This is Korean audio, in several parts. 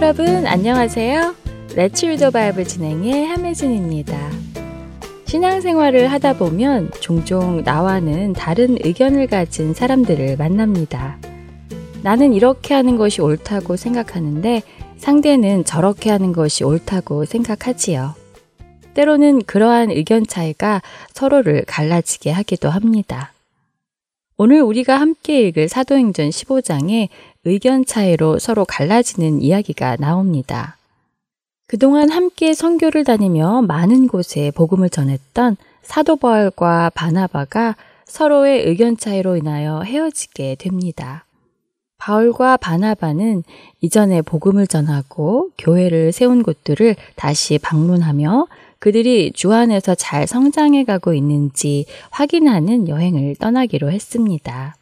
여러분 안녕하세요. Let's Read Bible 진행의 함혜진입니다. 신앙생활을 하다 보면 종종 나와는 다른 의견을 가진 사람들을 만납니다. 나는 이렇게 하는 것이 옳다고 생각하는데 상대는 저렇게 하는 것이 옳다고 생각하지요. 때로는 그러한 의견 차이가 서로를 갈라지게 하기도 합니다. 오늘 우리가 함께 읽을 사도행전 15장에 의견 차이로 서로 갈라지는 이야기가 나옵니다. 그동안 함께 선교를 다니며 많은 곳에 복음을 전했던 사도 바울과 바나바가 서로의 의견 차이로 인하여 헤어지게 됩니다. 바울과 바나바는 이전에 복음을 전하고 교회를 세운 곳들을 다시 방문하며 그들이 주 안에서 잘 성장해 가고 있는지 확인하는 여행을 떠나기로 했습니다.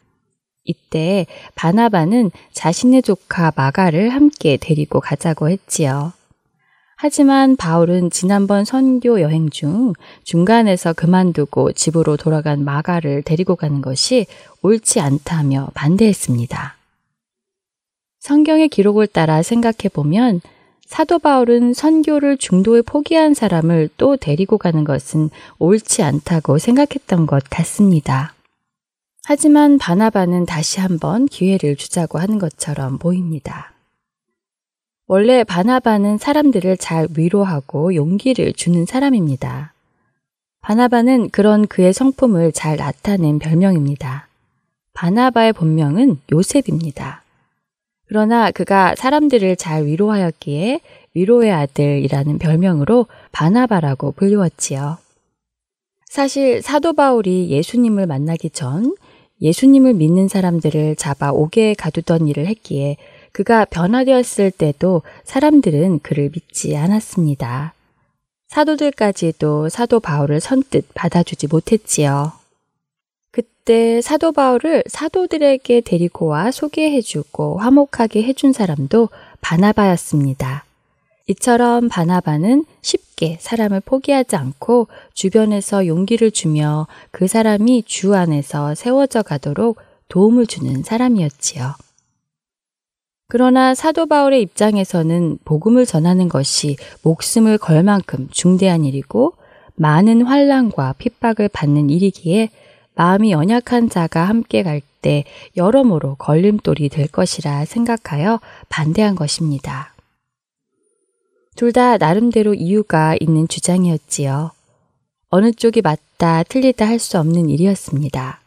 이때 바나바는 자신의 조카 마가를 함께 데리고 가자고 했지요. 하지만 바울은 지난번 선교 여행 중 중간에서 그만두고 집으로 돌아간 마가를 데리고 가는 것이 옳지 않다며 반대했습니다. 성경의 기록을 따라 생각해 보면 사도 바울은 선교를 중도에 포기한 사람을 또 데리고 가는 것은 옳지 않다고 생각했던 것 같습니다. 하지만 바나바는 다시 한번 기회를 주자고 하는 것처럼 보입니다. 원래 바나바는 사람들을 잘 위로하고 용기를 주는 사람입니다. 바나바는 그런 그의 성품을 잘 나타낸 별명입니다. 바나바의 본명은 요셉입니다. 그러나 그가 사람들을 잘 위로하였기에 위로의 아들이라는 별명으로 바나바라고 불리웠지요. 사실 사도 바울이 예수님을 만나기 전 예수님을 믿는 사람들을 잡아 옥에 가두던 일을 했기에 그가 변화되었을 때도 사람들은 그를 믿지 않았습니다. 사도들까지도 사도 바울을 선뜻 받아주지 못했지요. 그때 사도 바울을 사도들에게 데리고 와 소개해주고 화목하게 해준 사람도 바나바였습니다. 이처럼 바나바는 쉽게 사람을 포기하지 않고 주변에서 용기를 주며 그 사람이 주 안에서 세워져 가도록 도움을 주는 사람이었지요. 그러나 사도 바울의 입장에서는 복음을 전하는 것이 목숨을 걸 만큼 중대한 일이고 많은 환란과 핍박을 받는 일이기에 마음이 연약한 자가 함께 갈 때 여러모로 걸림돌이 될 것이라 생각하여 반대한 것입니다. 둘 다 나름대로 이유가 있는 주장이었지요. 어느 쪽이 맞다, 틀리다 할 수 없는 일이었습니다.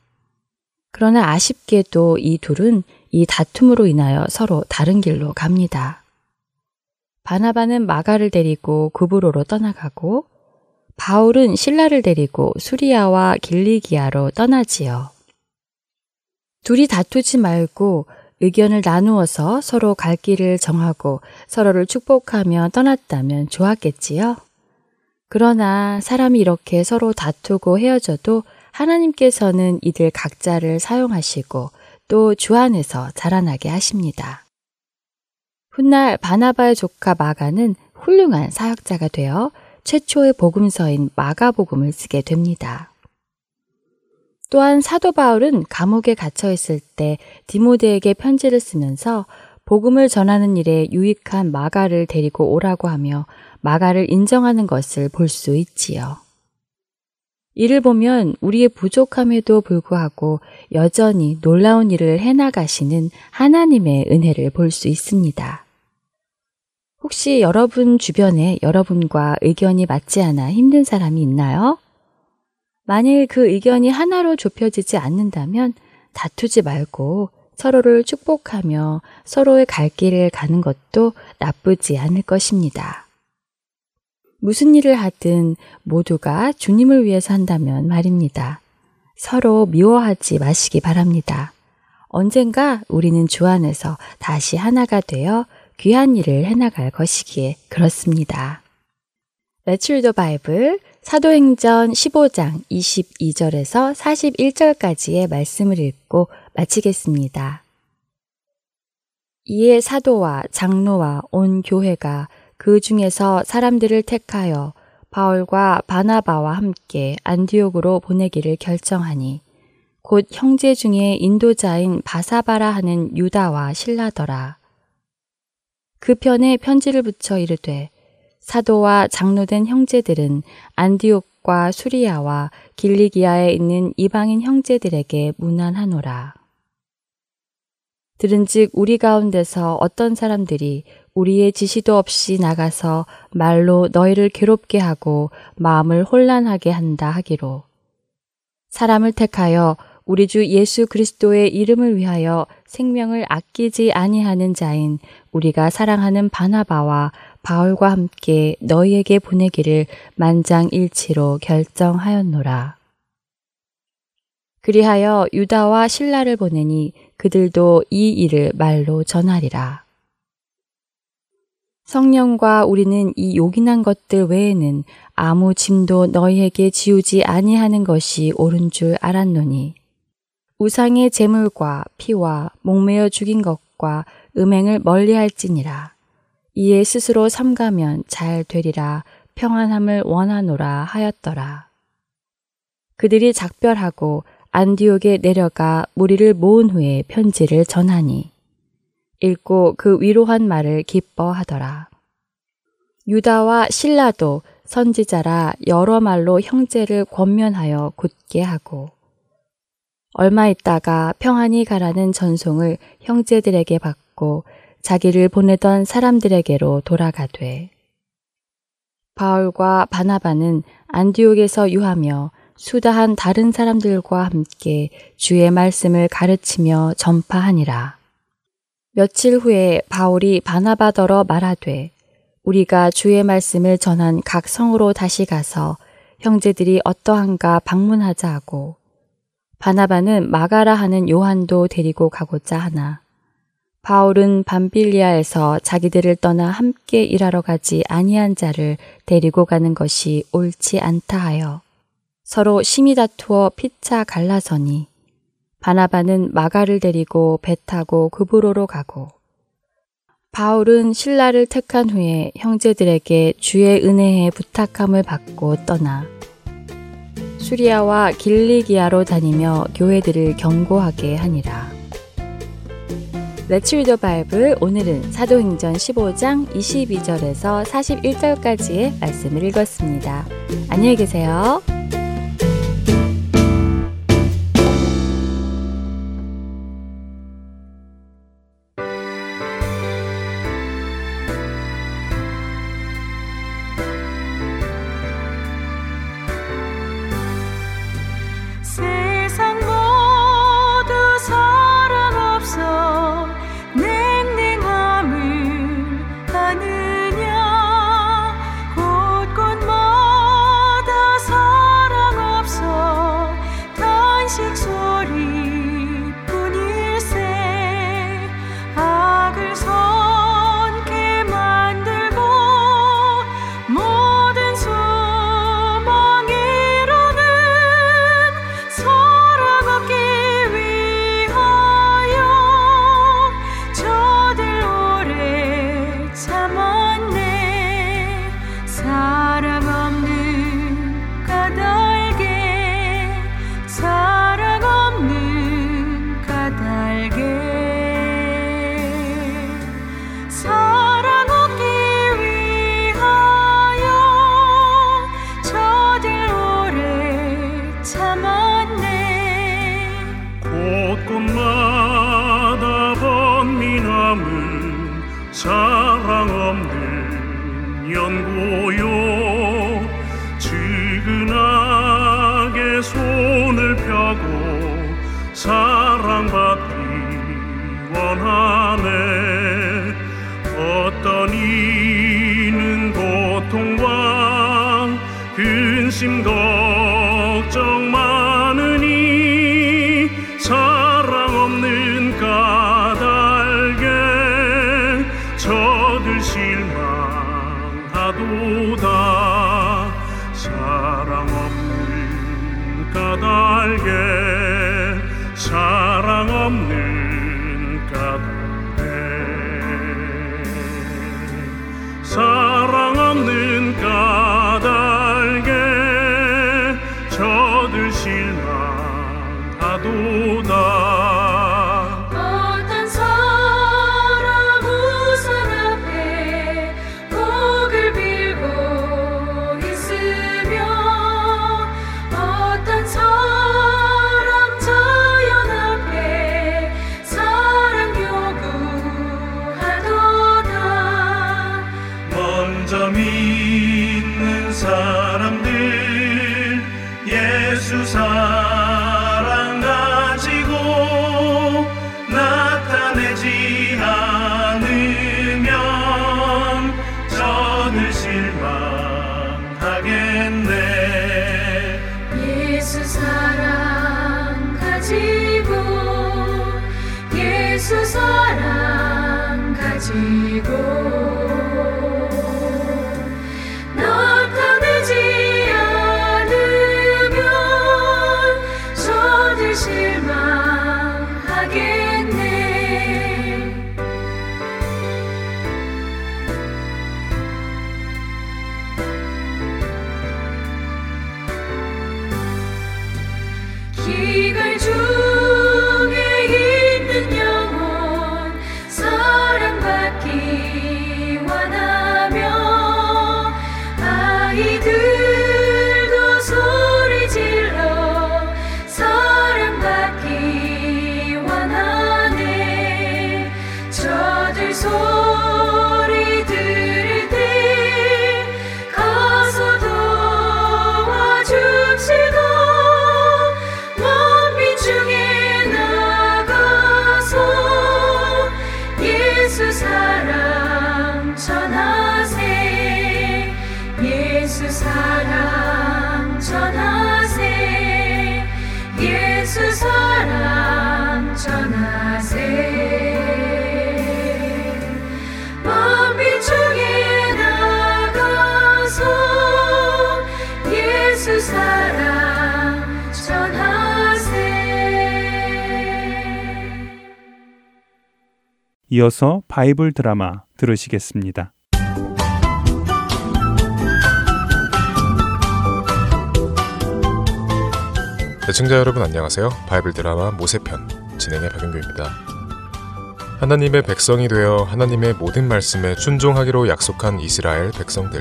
그러나 아쉽게도 이 둘은 이 다툼으로 인하여 서로 다른 길로 갑니다. 바나바는 마가를 데리고 구브로로 떠나가고 바울은 신라를 데리고 수리아와 길리기아로 떠나지요. 둘이 다투지 말고 의견을 나누어서 서로 갈 길을 정하고 서로를 축복하며 떠났다면 좋았겠지요. 그러나 사람이 이렇게 서로 다투고 헤어져도 하나님께서는 이들 각자를 사용하시고 또 주 안에서 자라나게 하십니다. 훗날 바나바의 조카 마가는 훌륭한 사역자가 되어 최초의 복음서인 마가복음을 쓰게 됩니다. 또한 사도 바울은 감옥에 갇혀 있을 때 디모데에게 편지를 쓰면서 복음을 전하는 일에 유익한 마가를 데리고 오라고 하며 마가를 인정하는 것을 볼 수 있지요. 이를 보면 우리의 부족함에도 불구하고 여전히 놀라운 일을 해나가시는 하나님의 은혜를 볼 수 있습니다. 혹시 여러분 주변에 여러분과 의견이 맞지 않아 힘든 사람이 있나요? 만일 그 의견이 하나로 좁혀지지 않는다면 다투지 말고 서로를 축복하며 서로의 갈 길을 가는 것도 나쁘지 않을 것입니다. 무슨 일을 하든 모두가 주님을 위해서 한다면 말입니다. 서로 미워하지 마시기 바랍니다. 언젠가 우리는 주 안에서 다시 하나가 되어 귀한 일을 해나갈 것이기에 그렇습니다. Let's read the Bible 사도행전 15장 22절에서 41절까지의 말씀을 읽고 마치겠습니다. 이에 사도와 장로와 온 교회가 그 중에서 사람들을 택하여 바울과 바나바와 함께 안디옥으로 보내기를 결정하니 곧 형제 중에 인도자인 바사바라 하는 유다와 신라더라. 그 편에 편지를 붙여 이르되 사도와 장로된 형제들은 안디옥과 수리아와 길리기아에 있는 이방인 형제들에게 무난하노라. 들은즉 우리 가운데서 어떤 사람들이 우리의 지시도 없이 나가서 말로 너희를 괴롭게 하고 마음을 혼란하게 한다 하기로 사람을 택하여 우리 주 예수 그리스도의 이름을 위하여 생명을 아끼지 아니하는 자인 우리가 사랑하는 바나바와 바울과 함께 너희에게 보내기를 만장일치로 결정하였노라. 그리하여 유다와 신라를 보내니 그들도 이 일을 말로 전하리라. 성령과 우리는 이 요긴한 것들 외에는 아무 짐도 너희에게 지우지 아니하는 것이 옳은 줄 알았노니 우상의 재물과 피와 목매어 죽인 것과 음행을 멀리할지니라 이에 스스로 삼가면 잘 되리라 평안함을 원하노라 하였더라 그들이 작별하고 안디옥에 내려가 무리를 모은 후에 편지를 전하니 읽고 그 위로한 말을 기뻐하더라. 유다와 신라도 선지자라 여러 말로 형제를 권면하여 굳게 하고 얼마 있다가 평안히 가라는 전송을 형제들에게 받고 자기를 보내던 사람들에게로 돌아가되 바울과 바나바는 안디옥에서 유하며 수다한 다른 사람들과 함께 주의 말씀을 가르치며 전파하니라. 며칠 후에 바울이 바나바더러 말하되 우리가 주의 말씀을 전한 각 성으로 다시 가서 형제들이 어떠한가 방문하자 하고 바나바는 마가라 하는 요한도 데리고 가고자 하나 바울은 밤빌리아에서 자기들을 떠나 함께 일하러 가지 아니한 자를 데리고 가는 것이 옳지 않다 하여 서로 심히 다투어 피차 갈라서니 바나바는 마가를 데리고 배 타고 구브로로 가고 바울은 실라를 택한 후에 형제들에게 주의 은혜에 부탁함을 받고 떠나 수리아와 길리기아로 다니며 교회들을 견고하게 하니라. Let's Read the Bible 오늘은 사도행전 15장 22절에서 41절까지의 말씀을 읽었습니다. 안녕히 계세요. time. 이어서 바이블 드라마 들으시겠습니다. 애청자 여러분 안녕하세요. 바이블 드라마 모세편 진행의 박윤규입니다. 하나님의 백성이 되어 하나님의 모든 말씀에 순종하기로 약속한 이스라엘 백성들.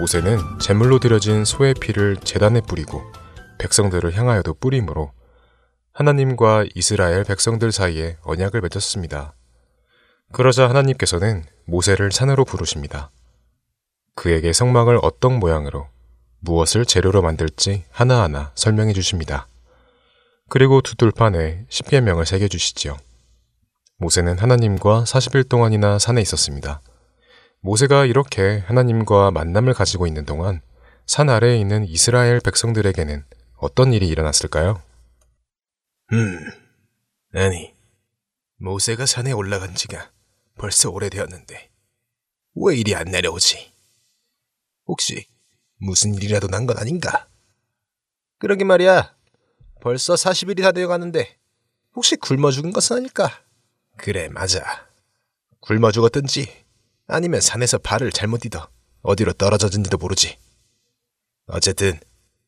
모세는 제물로 드려진 소의 피를 제단에 뿌리고 백성들을 향하여도 뿌림으로 하나님과 이스라엘 백성들 사이에 언약을 맺었습니다. 그러자 하나님께서는 모세를 산으로 부르십니다. 그에게 성막을 어떤 모양으로 무엇을 재료로 만들지 하나하나 설명해 주십니다. 그리고 두돌판에 십계명을 새겨 주시지요. 모세는 하나님과 40일 동안이나 산에 있었습니다. 모세가 이렇게 하나님과 만남을 가지고 있는 동안 산 아래에 있는 이스라엘 백성들에게는 어떤 일이 일어났을까요? 음, 아니, 모세가 산에 올라간 지가 벌써 오래되었는데 왜 이리 안 내려오지? 혹시 무슨 일이라도 난 건 아닌가? 그러게 말이야. 벌써 40일이 다 되어가는데 혹시 굶어 죽은 것은 아닐까? 그래, 맞아. 굶어 죽었든지 아니면 산에서 발을 잘못 디뎌 어디로 떨어졌는지도 모르지. 어쨌든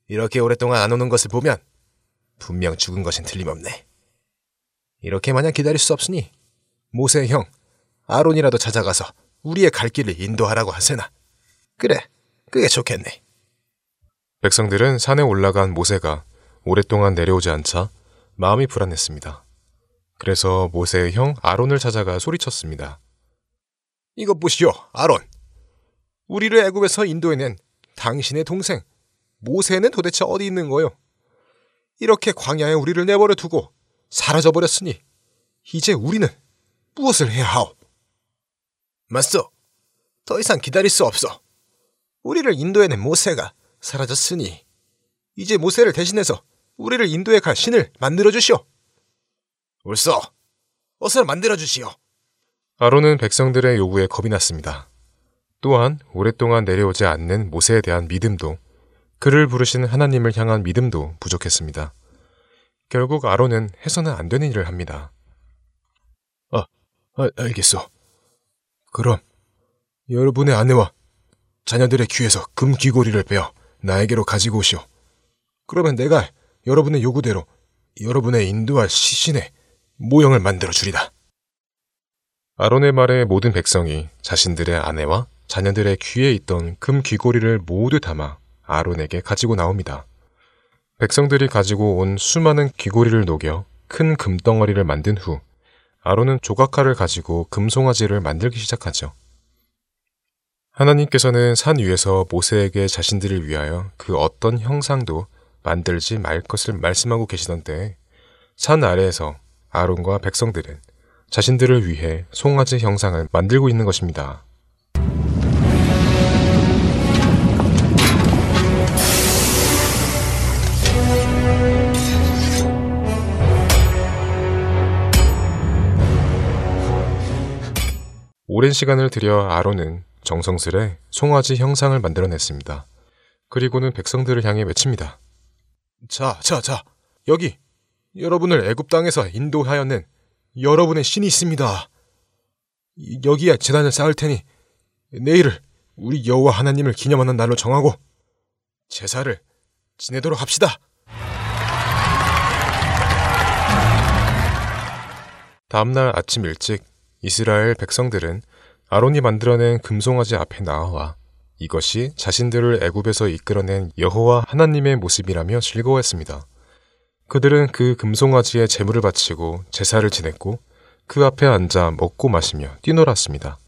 이렇게 오랫동안 안 오는 것을 보면 분명 죽은 것은 틀림없네. 이렇게 마냥 기다릴 수 없으니 모세 형 아론이라도 찾아가서 우리의 갈 길을 인도하라고 하세나. 그래, 그게 좋겠네. 백성들은 산에 올라간 모세가 오랫동안 내려오지 않자 마음이 불안했습니다. 그래서 모세의 형 아론을 찾아가 소리쳤습니다. 이것 보시오, 아론. 우리를 애굽에서 인도해낸 당신의 동생 모세는 도대체 어디 있는 거요? 이렇게 광야에 우리를 내버려 두고 사라져 버렸으니 이제 우리는 무엇을 해야 하오? 맞소. 더 이상 기다릴 수 없어. 우리를 인도해낸 모세가 사라졌으니 이제 모세를 대신해서 우리를 인도해 갈 신을 만들어 주시오. 옳소. 어서 만들어 주시오. 아론은 백성들의 요구에 겁이 났습니다. 또한 오랫동안 내려오지 않는 모세에 대한 믿음도 그를 부르신 하나님을 향한 믿음도 부족했습니다. 결국 아론은 해서는 안 되는 일을 합니다. 아, 아 알겠어. 그럼 여러분의 아내와 자녀들의 귀에서 금 귀고리를 빼어 나에게로 가지고 오시오. 그러면 내가 여러분의 요구대로 여러분의 인도할 시신의 모형을 만들어 주리다. 아론의 말에 모든 백성이 자신들의 아내와 자녀들의 귀에 있던 금 귀고리를 모두 담아 아론에게 가지고 나옵니다. 백성들이 가지고 온 수많은 귀고리를 녹여 큰 금덩어리를 만든 후 아론은 조각칼을 가지고 금송아지를 만들기 시작하죠. 하나님께서는 산 위에서 모세에게 자신들을 위하여 그 어떤 형상도 만들지 말 것을 말씀하고 계시던데 산 아래에서 아론과 백성들은 자신들을 위해 송아지 형상을 만들고 있는 것입니다. 오랜 시간을 들여 아론은 정성스레 송아지 형상을 만들어냈습니다. 그리고는 백성들을 향해 외칩니다. 자, 자, 자, 여기 여러분을 애굽 땅에서 인도하여낸 여러분의 신이 있습니다. 여기에 재단을 쌓을 테니 내일을 우리 여호와 하나님을 기념하는 날로 정하고 제사를 지내도록 합시다. 다음날 아침 일찍 이스라엘 백성들은 아론이 만들어낸 금송아지 앞에 나와 이것이 자신들을 애굽에서 이끌어낸 여호와 하나님의 모습이라며 즐거워했습니다. 그들은 그 금송아지에 제물을 바치고 제사를 지냈고 그 앞에 앉아 먹고 마시며 뛰놀았습니다.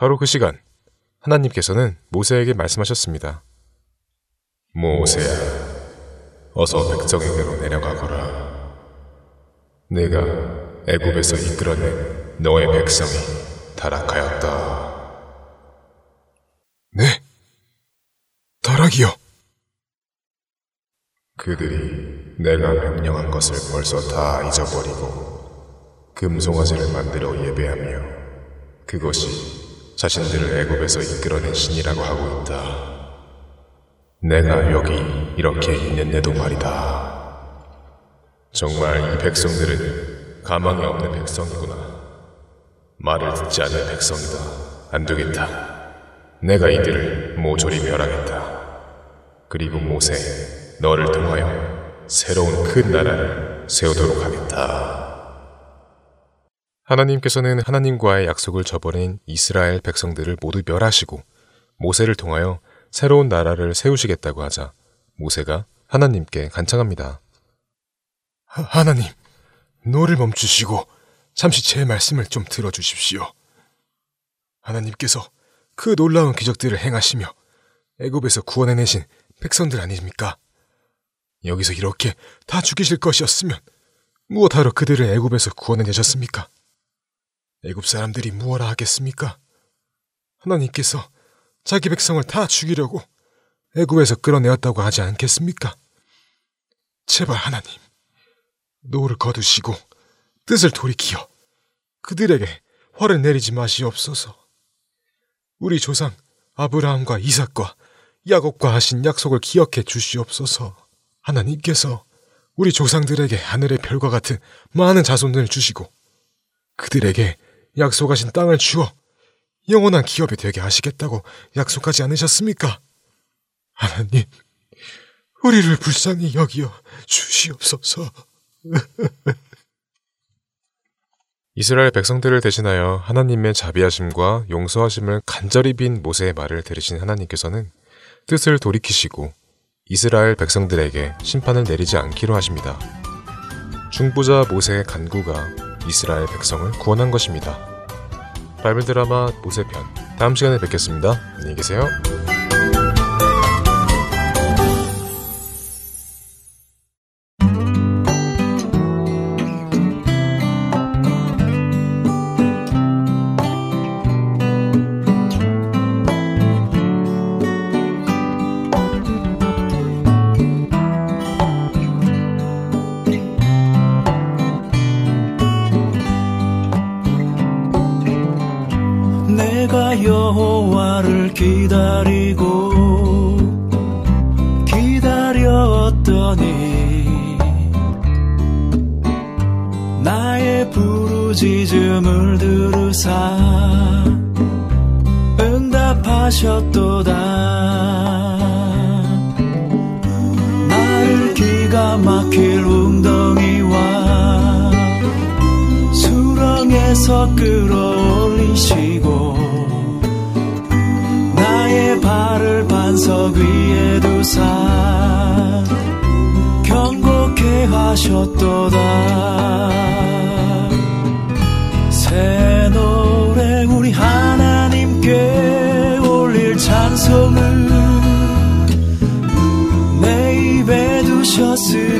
바로 그 시간 하나님께서는 모세에게 말씀하셨습니다. 모세야, 어서 백성에게로 내려가거라. 내가 애굽에서 이끌어낸 너의 백성이 타락하였다. 네, 타락이요. 그들이 내가 명령한 것을 벌써 다 잊어버리고 금송아지를 만들어 예배하며 그것이 자신들을 애굽에서 이끌어낸 신이라고 하고 있다. 내가 여기 이렇게 있는데도 말이다. 정말 이 백성들은 가망이 없는 백성이구나. 말을 듣지 않는 백성이다. 안 되겠다. 내가 이들을 모조리 멸하겠다. 그리고 모세, 너를 통하여 새로운 큰 나라를 세우도록 하겠다. 하나님께서는 하나님과의 약속을 저버린 이스라엘 백성들을 모두 멸하시고 모세를 통하여 새로운 나라를 세우시겠다고 하자 모세가 하나님께 간청합니다. 하나님 노를 멈추시고 잠시 제 말씀을 좀 들어주십시오. 하나님께서 그 놀라운 기적들을 행하시며 애굽에서 구원해내신 백성들 아닙니까? 여기서 이렇게 다 죽이실 것이었으면 무엇하러 그들을 애굽에서 구원해내셨습니까? 애굽 사람들이 무엇라 하겠습니까? 하나님께서 자기 백성을 다 죽이려고 애굽에서 끌어내었다고 하지 않겠습니까? 제발 하나님, 노를 거두시고 뜻을 돌이키어 그들에게 화를 내리지 마시옵소서. 우리 조상 아브라함과 이삭과 야곱과 하신 약속을 기억해 주시옵소서. 하나님께서 우리 조상들에게 하늘의 별과 같은 많은 자손을 주시고 그들에게 약속하신 땅을 주어 영원한 기업이 되게 하시겠다고 약속하지 않으셨습니까? 하나님, 우리를 불쌍히 여기어 주시옵소서. 이스라엘 백성들을 대신하여 하나님의 자비하심과 용서하심을 간절히 빈 모세의 말을 들으신 하나님께서는 뜻을 돌이키시고 이스라엘 백성들에게 심판을 내리지 않기로 하십니다. 중보자 모세의 간구가 이스라엘 백성을 구원한 것입니다. 바이블 드라마 모세편 다음 시간에 뵙겠습니다. 안녕히 계세요. 기다 하셨도다. 새 노래 우리 하나님께 올릴 찬송을 내 입에 두셨으니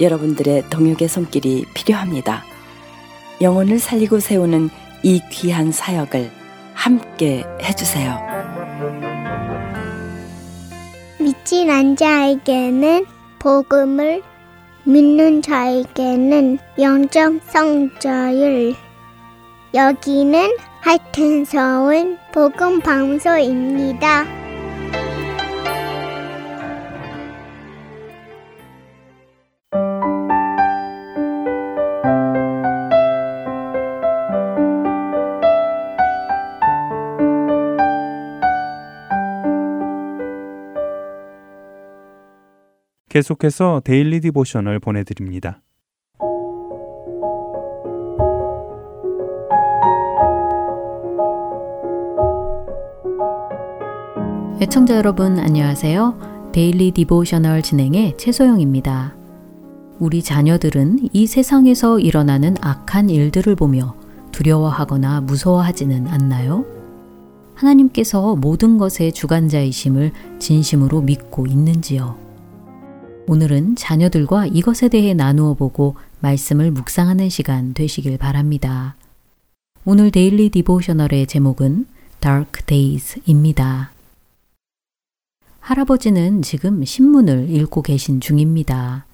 여러분들의 동역의 손길이 필요합니다. 영혼을 살리고 세우는 이 귀한 사역을 함께 해주세요. 믿지 않는 자에게는 복음을 믿는 자에게는 영적 성자율 여기는 하여튼 서울 복음 방송입니다. 계속해서 데일리 디보셔널 보내드립니다. 애청자 여러분 안녕하세요. Daily Devotional 진행의 최소영입니다. 우리 자녀들은 이 세상에서 일어나는 악한 일들을 보며 두려워하거나 무서워하지는 않나요? 하나님께서 모든 것의 주관자이심을 진심으로 믿고 있는지요? 오늘은 자녀들과 이것에 대해 나누어 보고 말씀을 묵상하는 시간 되시길 바랍니다. 오늘 Daily Devotional의 제목은 Dark Days입니다. 할아버지는 지금 신문을 읽고 계신 중입니다.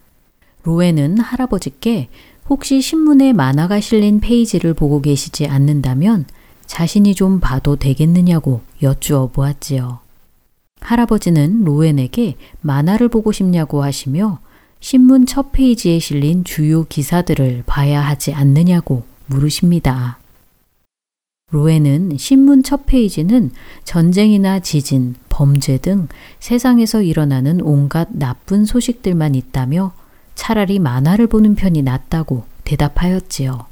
로엔은 할아버지께 혹시 신문에 만화가 실린 페이지를 보고 계시지 않는다면 자신이 좀 봐도 되겠느냐고 여쭈어 보았지요. 할아버지는 로엔에게 만화를 보고 싶냐고 하시며 신문 첫 페이지에 실린 주요 기사들을 봐야 하지 않느냐고 물으십니다. 로엔은 신문 첫 페이지는 전쟁이나 지진, 범죄 등 세상에서 일어나는 온갖 나쁜 소식들만 있다며 차라리 만화를 보는 편이 낫다고 대답하였지요.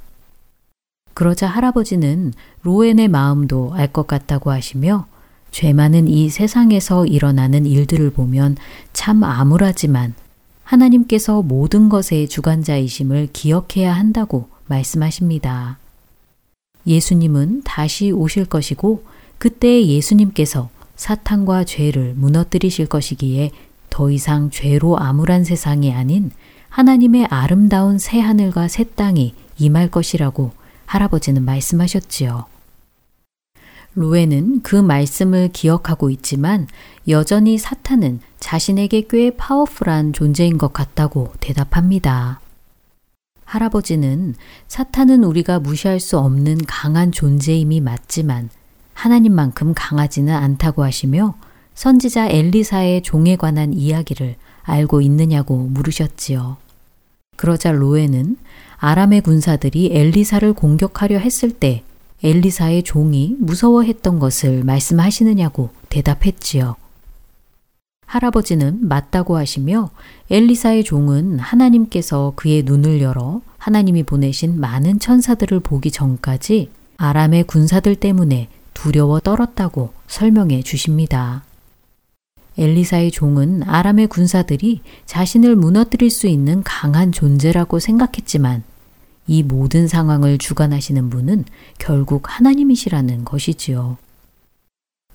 그러자 할아버지는 로엔의 마음도 알 것 같다고 하시며 죄 많은 이 세상에서 일어나는 일들을 보면 참 암울하지만 하나님께서 모든 것의 주관자이심을 기억해야 한다고 말씀하십니다. 예수님은 다시 오실 것이고 그때 예수님께서 사탄과 죄를 무너뜨리실 것이기에 더 이상 죄로 암울한 세상이 아닌 하나님의 아름다운 새 하늘과 새 땅이 임할 것이라고 할아버지는 말씀하셨지요. 로에는 그 말씀을 기억하고 있지만 여전히 사탄은 자신에게 꽤 파워풀한 존재인 것 같다고 대답합니다. 할아버지는 사탄은 우리가 무시할 수 없는 강한 존재임이 맞지만 하나님만큼 강하지는 않다고 하시며 선지자 엘리사의 종에 관한 이야기를 알고 있느냐고 물으셨지요. 그러자 로에는 아람의 군사들이 엘리사를 공격하려 했을 때 엘리사의 종이 무서워했던 것을 말씀하시느냐고 대답했지요. 할아버지는 맞다고 하시며 엘리사의 종은 하나님께서 그의 눈을 열어 하나님이 보내신 많은 천사들을 보기 전까지 아람의 군사들 때문에 두려워 떨었다고 설명해 주십니다. 엘리사의 종은 아람의 군사들이 자신을 무너뜨릴 수 있는 강한 존재라고 생각했지만 이 모든 상황을 주관하시는 분은 결국 하나님이시라는 것이지요.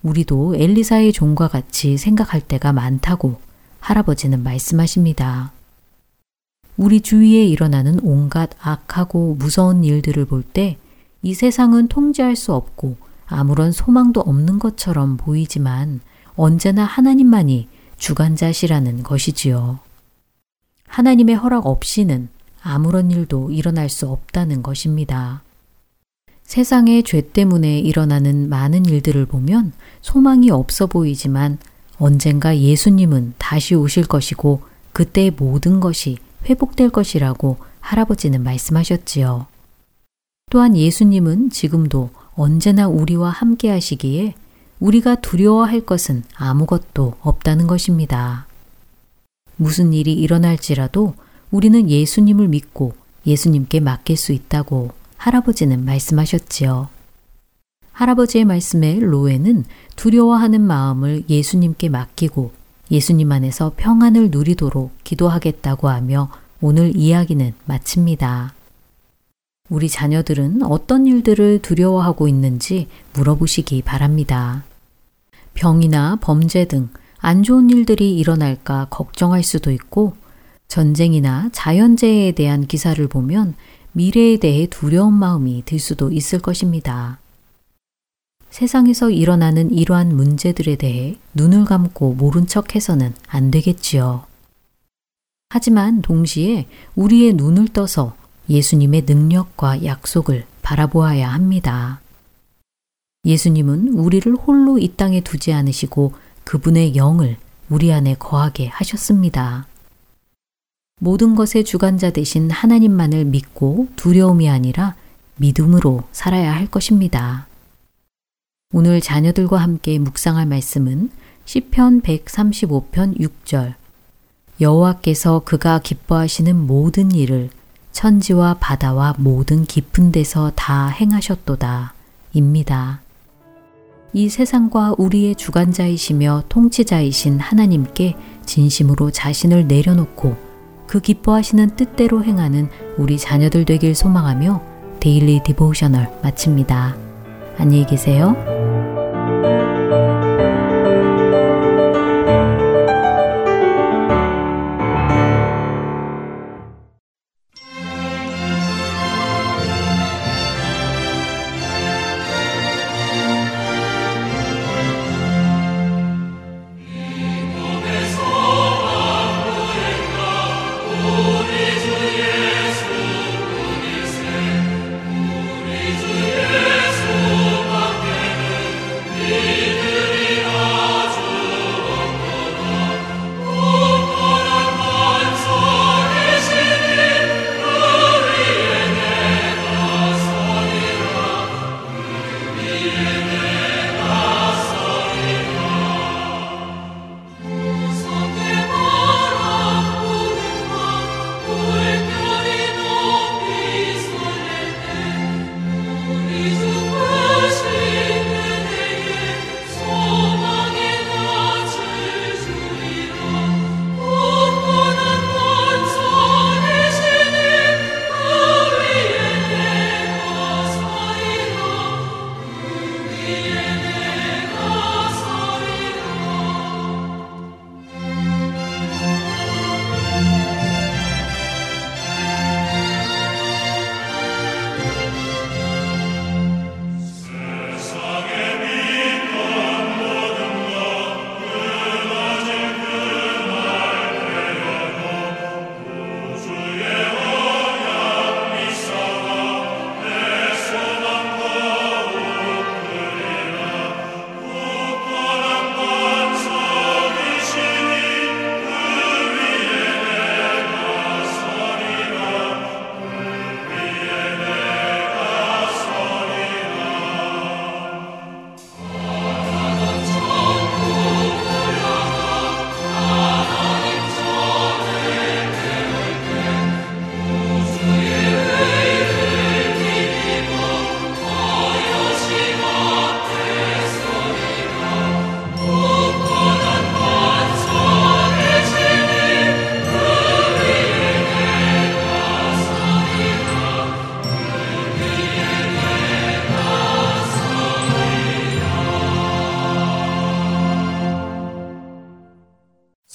우리도 엘리사의 종과 같이 생각할 때가 많다고 할아버지는 말씀하십니다. 우리 주위에 일어나는 온갖 악하고 무서운 일들을 볼 때 이 세상은 통제할 수 없고 아무런 소망도 없는 것처럼 보이지만 언제나 하나님만이 주관자시라는 것이지요. 하나님의 허락 없이는 아무런 일도 일어날 수 없다는 것입니다. 세상의 죄 때문에 일어나는 많은 일들을 보면 소망이 없어 보이지만 언젠가 예수님은 다시 오실 것이고 그때 모든 것이 회복될 것이라고 할아버지는 말씀하셨지요. 또한 예수님은 지금도 언제나 우리와 함께 하시기에 우리가 두려워할 것은 아무것도 없다는 것입니다. 무슨 일이 일어날지라도 우리는 예수님을 믿고 예수님께 맡길 수 있다고 할아버지는 말씀하셨지요. 할아버지의 말씀에 로에는 두려워하는 마음을 예수님께 맡기고 예수님 안에서 평안을 누리도록 기도하겠다고 하며 오늘 이야기는 마칩니다. 우리 자녀들은 어떤 일들을 두려워하고 있는지 물어보시기 바랍니다. 병이나 범죄 등 안 좋은 일들이 일어날까 걱정할 수도 있고 전쟁이나 자연재해에 대한 기사를 보면 미래에 대해 두려운 마음이 들 수도 있을 것입니다. 세상에서 일어나는 이러한 문제들에 대해 눈을 감고 모른 척 해서는 안 되겠지요. 하지만 동시에 우리의 눈을 떠서 예수님의 능력과 약속을 바라보아야 합니다. 예수님은 우리를 홀로 이 땅에 두지 않으시고 그분의 영을 우리 안에 거하게 하셨습니다. 모든 것의 주관자 되신 하나님만을 믿고 두려움이 아니라 믿음으로 살아야 할 것입니다. 오늘 자녀들과 함께 묵상할 말씀은 시편 135편 6절 여호와께서 그가 기뻐하시는 모든 일을 천지와 바다와 모든 깊은 데서 다 행하셨도다. 입니다. 이 세상과 우리의 주관자이시며 통치자이신 하나님께 진심으로 자신을 내려놓고 그 기뻐하시는 뜻대로 행하는 우리 자녀들 되길 소망하며 Daily Devotional 마칩니다. 안녕히 계세요.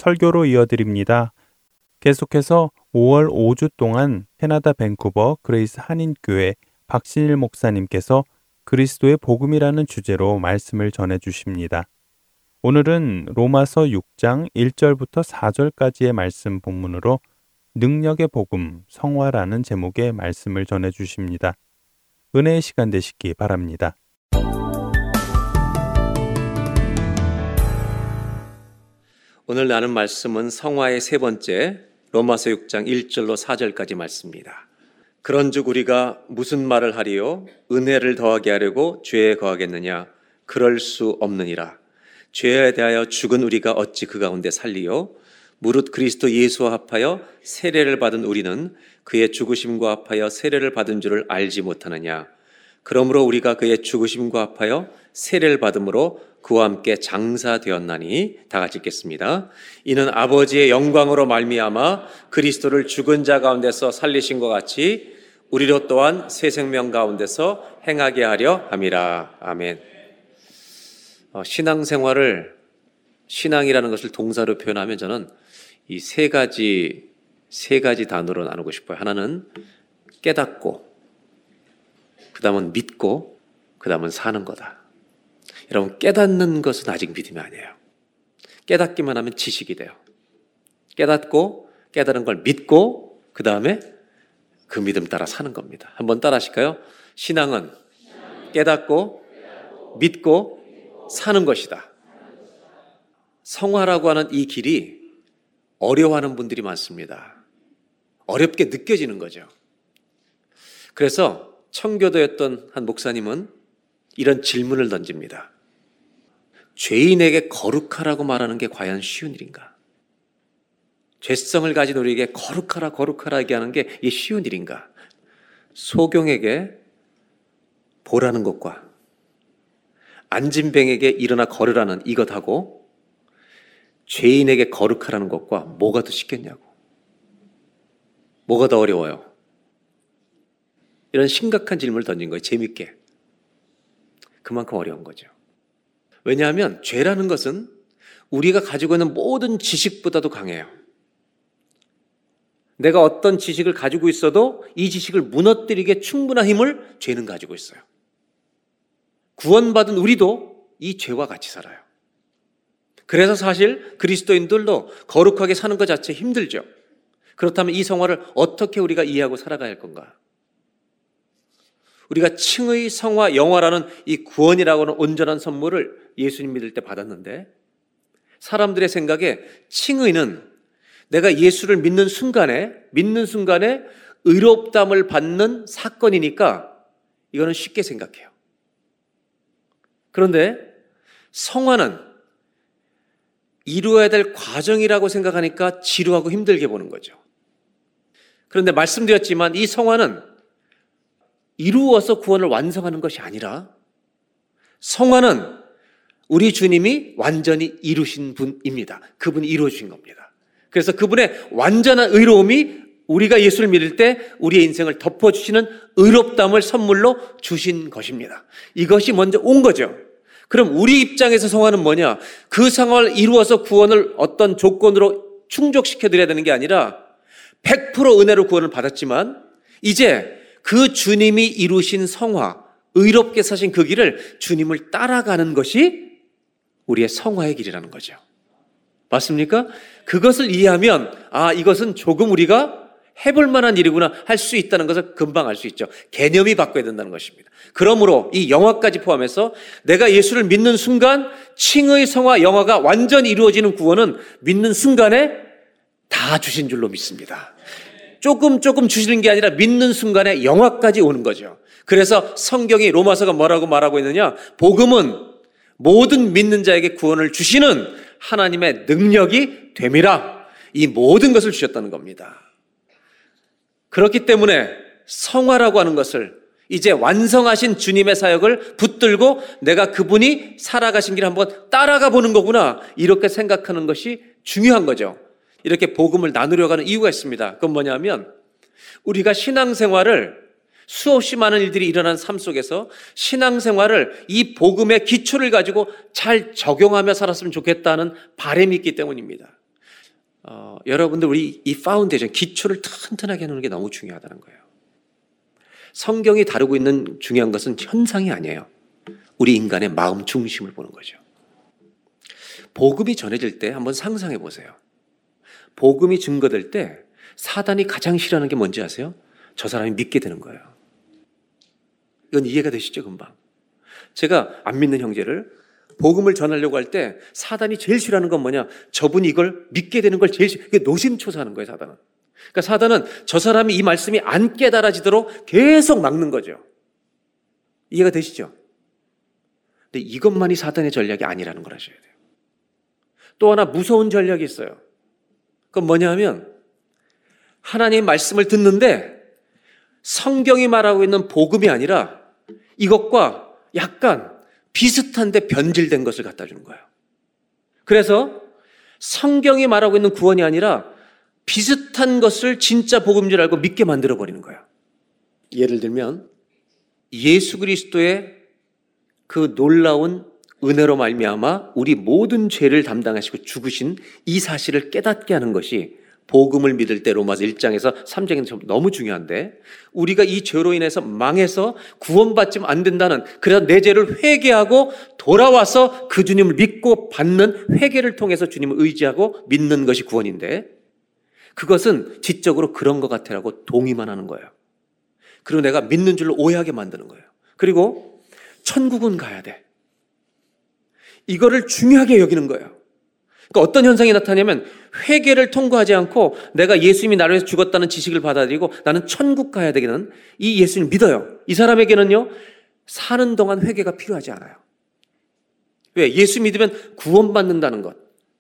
설교로 이어드립니다. 계속해서 5월 5주 동안 캐나다 밴쿠버 그레이스 한인교회 박신일 목사님께서 그리스도의 복음이라는 주제로 말씀을 전해 주십니다. 오늘은 로마서 6장 1절부터 4절까지의 말씀 본문으로 능력의 복음 성화라는 제목의 말씀을 전해 주십니다. 은혜의 시간 되시기 바랍니다. 오늘 나눈 말씀은 성화의 세 번째 로마서 6장 1절로 4절까지 말씀입니다. 그런즉 우리가 무슨 말을 하리요? 은혜를 더하게 하려고 죄에 거하겠느냐? 그럴 수 없느니라. 죄에 대하여 죽은 우리가 어찌 그 가운데 살리요? 무릇 그리스도 예수와 합하여 세례를 받은 우리는 그의 죽으심과 합하여 세례를 받은 줄을 알지 못하느냐? 그러므로 우리가 그의 죽으심과 합하여 세례를 받음으로 그와 함께 장사되었나니 다 같이 읽겠습니다. 이는 아버지의 영광으로 말미암아 그리스도를 죽은 자 가운데서 살리신 것 같이 우리로 또한 새 생명 가운데서 행하게 하려 함이라. 아멘. 어, 신앙생활을 신앙이라는 것을 동사로 표현하면 저는 이 세 가지 세 가지 단어로 나누고 싶어요. 하나는 깨닫고, 그 다음은 믿고, 그 다음은 사는 거다. 여러분, 깨닫는 것은 아직 믿음이 아니에요. 깨닫기만 하면 지식이 돼요. 깨닫고, 깨달은 걸 믿고, 그 다음에 그 믿음 따라 사는 겁니다. 한번 따라 하실까요? 신앙은 깨닫고, 믿고, 사는 것이다. 성화라고 하는 이 길이 어려워하는 분들이 많습니다. 어렵게 느껴지는 거죠. 그래서 청교도였던 한 목사님은 이런 질문을 던집니다. 죄인에게 거룩하라고 말하는 게 과연 쉬운 일인가? 죄성을 가진 우리에게 거룩하라, 거룩하라 얘기하는 게 이 쉬운 일인가? 소경에게 보라는 것과 안진뱅에게 일어나 걸으라는 이것하고 죄인에게 거룩하라는 것과 뭐가 더 쉽겠냐고. 뭐가 더 어려워요? 이런 심각한 질문을 던진 거예요. 재밌게. 그만큼 어려운 거죠. 왜냐하면 죄라는 것은 우리가 가지고 있는 모든 지식보다도 강해요. 내가 어떤 지식을 가지고 있어도 이 지식을 무너뜨리게 충분한 힘을 죄는 가지고 있어요. 구원받은 우리도 이 죄와 같이 살아요. 그래서 사실 그리스도인들도 거룩하게 사는 것 자체 힘들죠. 그렇다면 이 성화를 어떻게 우리가 이해하고 살아가야 할 건가? 우리가 칭의 성화 영화라는 이 구원이라고 하는 온전한 선물을 예수님 믿을 때 받았는데 사람들의 생각에 칭의는 내가 예수를 믿는 순간에 믿는 순간에 의롭담을 받는 사건이니까 이거는 쉽게 생각해요. 그런데 성화는 이루어야 될 과정이라고 생각하니까 지루하고 힘들게 보는 거죠. 그런데 말씀드렸지만 이 성화는 이루어서 구원을 완성하는 것이 아니라 성화는 우리 주님이 완전히 이루신 분입니다. 그분이 이루어 주신 겁니다. 그래서 그분의 완전한 의로움이 우리가 예수를 믿을 때 우리의 인생을 덮어주시는 의롭담을 선물로 주신 것입니다. 이것이 먼저 온 거죠. 그럼 우리 입장에서 성화는 뭐냐? 그 상황을 이루어서 구원을 어떤 조건으로 충족시켜 드려야 되는 게 아니라 100% 은혜로 구원을 받았지만 이제 그 주님이 이루신 성화, 의롭게 사신 그 길을 주님을 따라가는 것이 우리의 성화의 길이라는 거죠. 맞습니까? 그것을 이해하면 아 이것은 조금 우리가 해볼 만한 일이구나 할 수 있다는 것을 금방 알 수 있죠. 개념이 바꿔야 된다는 것입니다. 그러므로 이 영화까지 포함해서 내가 예수를 믿는 순간 칭의 성화 영화가 완전히 이루어지는 구원은 믿는 순간에 다 주신 줄로 믿습니다. 조금 조금 주시는 게 아니라 믿는 순간에 영화까지 오는 거죠. 그래서 성경이 로마서가 뭐라고 말하고 있느냐? 복음은 모든 믿는 자에게 구원을 주시는 하나님의 능력이 됨이라. 이 모든 것을 주셨다는 겁니다. 그렇기 때문에 성화라고 하는 것을 이제 완성하신 주님의 사역을 붙들고 내가 그분이 살아가신 길을 한번 따라가 보는 거구나. 이렇게 생각하는 것이 중요한 거죠. 이렇게 복음을 나누려고 하는 이유가 있습니다. 그건 뭐냐면 우리가 신앙생활을 수없이 많은 일들이 일어난 삶 속에서 신앙생활을 이 복음의 기초를 가지고 잘 적용하며 살았으면 좋겠다는 바람이 있기 때문입니다. 어, 여러분들 우리 이 파운데이션 기초를 튼튼하게 해놓는 게 너무 중요하다는 거예요. 성경이 다루고 있는 중요한 것은 현상이 아니에요. 우리 인간의 마음 중심을 보는 거죠. 복음이 전해질 때 한번 상상해 보세요. 복음이 증거될 때 사단이 가장 싫어하는 게 뭔지 아세요? 저 사람이 믿게 되는 거예요. 이건 이해가 되시죠, 금방? 제가 안 믿는 형제를 복음을 전하려고 할 때 사단이 제일 싫어하는 건 뭐냐? 저분이 이걸 믿게 되는 걸 제일 싫어. 이게 노심초사하는 거예요, 사단은. 그러니까 사단은 저 사람이 이 말씀이 안 깨달아지도록 계속 막는 거죠. 이해가 되시죠? 근데 이것만이 사단의 전략이 아니라는 걸 아셔야 돼요. 또 하나 무서운 전략이 있어요. 그건 뭐냐 하면 하나님 말씀을 듣는데 성경이 말하고 있는 복음이 아니라 이것과 약간 비슷한데 변질된 것을 갖다 주는 거예요. 그래서 성경이 말하고 있는 구원이 아니라 비슷한 것을 진짜 복음인 줄 알고 믿게 만들어 버리는 거예요. 예를 들면 예수 그리스도의 그 놀라운 은혜로 말미암아 우리 모든 죄를 담당하시고 죽으신 이 사실을 깨닫게 하는 것이 복음을 믿을 때 로마서 1장에서 3장에서 너무 중요한데 우리가 이 죄로 인해서 망해서 구원받지 안 된다는 그래서 내 죄를 회개하고 돌아와서 그 주님을 믿고 받는 회개를 통해서 주님을 의지하고 믿는 것이 구원인데 그것은 지적으로 그런 것 같아라고 동의만 하는 거예요. 그리고 내가 믿는 줄로 오해하게 만드는 거예요. 그리고 천국은 가야 돼. 이거를 중요하게 여기는 거예요. 그러니까 어떤 현상이 나타나냐면 회개를 통과하지 않고 내가 예수님이 나를 위해서 죽었다는 지식을 받아들이고 나는 천국 가야 되기는 이 예수님 믿어요. 이 사람에게는요 사는 동안 회개가 필요하지 않아요. 왜? 예수 믿으면 구원받는다는 것.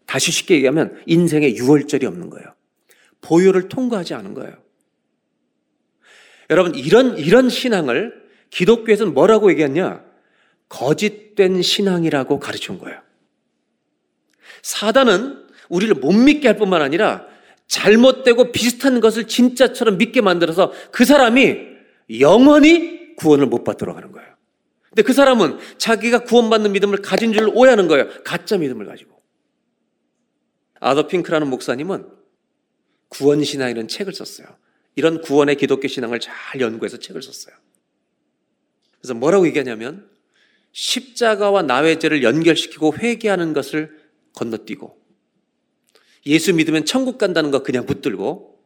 다시 쉽게 얘기하면 인생에 유월절이 없는 거예요. 보혈을 통과하지 않은 거예요. 여러분 이런 이런 신앙을 기독교에서는 뭐라고 얘기했냐? 거짓된 신앙이라고 가르친 거예요. 사단은 우리를 못 믿게 할 뿐만 아니라 잘못되고 비슷한 것을 진짜처럼 믿게 만들어서 그 사람이 영원히 구원을 못 받도록 하는 거예요. 근데 그 사람은 자기가 구원받는 믿음을 가진 줄 오해하는 거예요. 가짜 믿음을 가지고. 아더 핑크라는 목사님은 구원신앙이라는 책을 썼어요. 이런 구원의 기독교 신앙을 잘 연구해서 책을 썼어요. 그래서 뭐라고 얘기하냐면 십자가와 나의 죄를 연결시키고 회개하는 것을 건너뛰고 예수 믿으면 천국 간다는 거 그냥 붙들고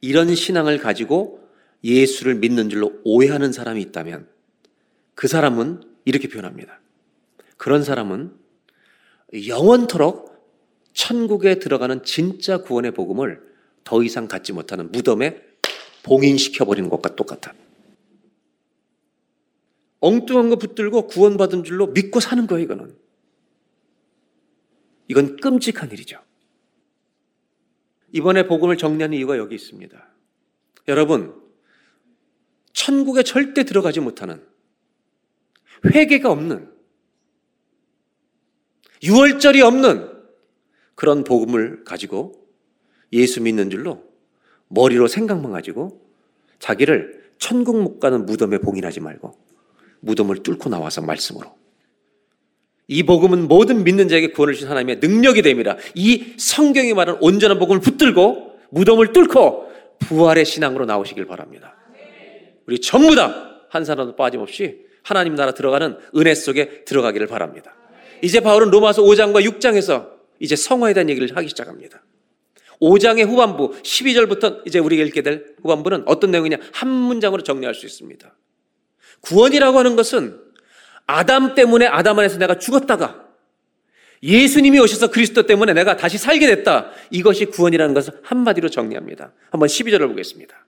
이런 신앙을 가지고 예수를 믿는 줄로 오해하는 사람이 있다면 그 사람은 이렇게 표현합니다. 그런 사람은 영원토록 천국에 들어가는 진짜 구원의 복음을 더 이상 갖지 못하는 무덤에 봉인시켜버리는 것과 똑같아. 엉뚱한 거 붙들고 구원받은 줄로 믿고 사는 거예요, 이거는. 이건 끔찍한 일이죠. 이번에 복음을 정리하는 이유가 여기 있습니다. 여러분, 천국에 절대 들어가지 못하는 회개가 없는 유월절이 없는 그런 복음을 가지고 예수 믿는 줄로 머리로 생각만 가지고 자기를 천국 못 가는 무덤에 봉인하지 말고 무덤을 뚫고 나와서 말씀으로 이 복음은 모든 믿는 자에게 구원을 주신 하나님의 능력이 됩니다. 이 성경이 말하는 온전한 복음을 붙들고 무덤을 뚫고 부활의 신앙으로 나오시길 바랍니다. 우리 전부 다 한 사람도 빠짐없이 하나님 나라 들어가는 은혜 속에 들어가기를 바랍니다. 이제 바울은 로마서 5장과 6장에서 이제 성화에 대한 얘기를 하기 시작합니다. 5장의 후반부 12절부터 이제 우리가 읽게 될 후반부는 어떤 내용이냐 한 문장으로 정리할 수 있습니다. 구원이라고 하는 것은 아담 때문에 아담 안에서 내가 죽었다가 예수님이 오셔서 그리스도 때문에 내가 다시 살게 됐다. 이것이 구원이라는 것을 한마디로 정리합니다. 한번 12절을 보겠습니다.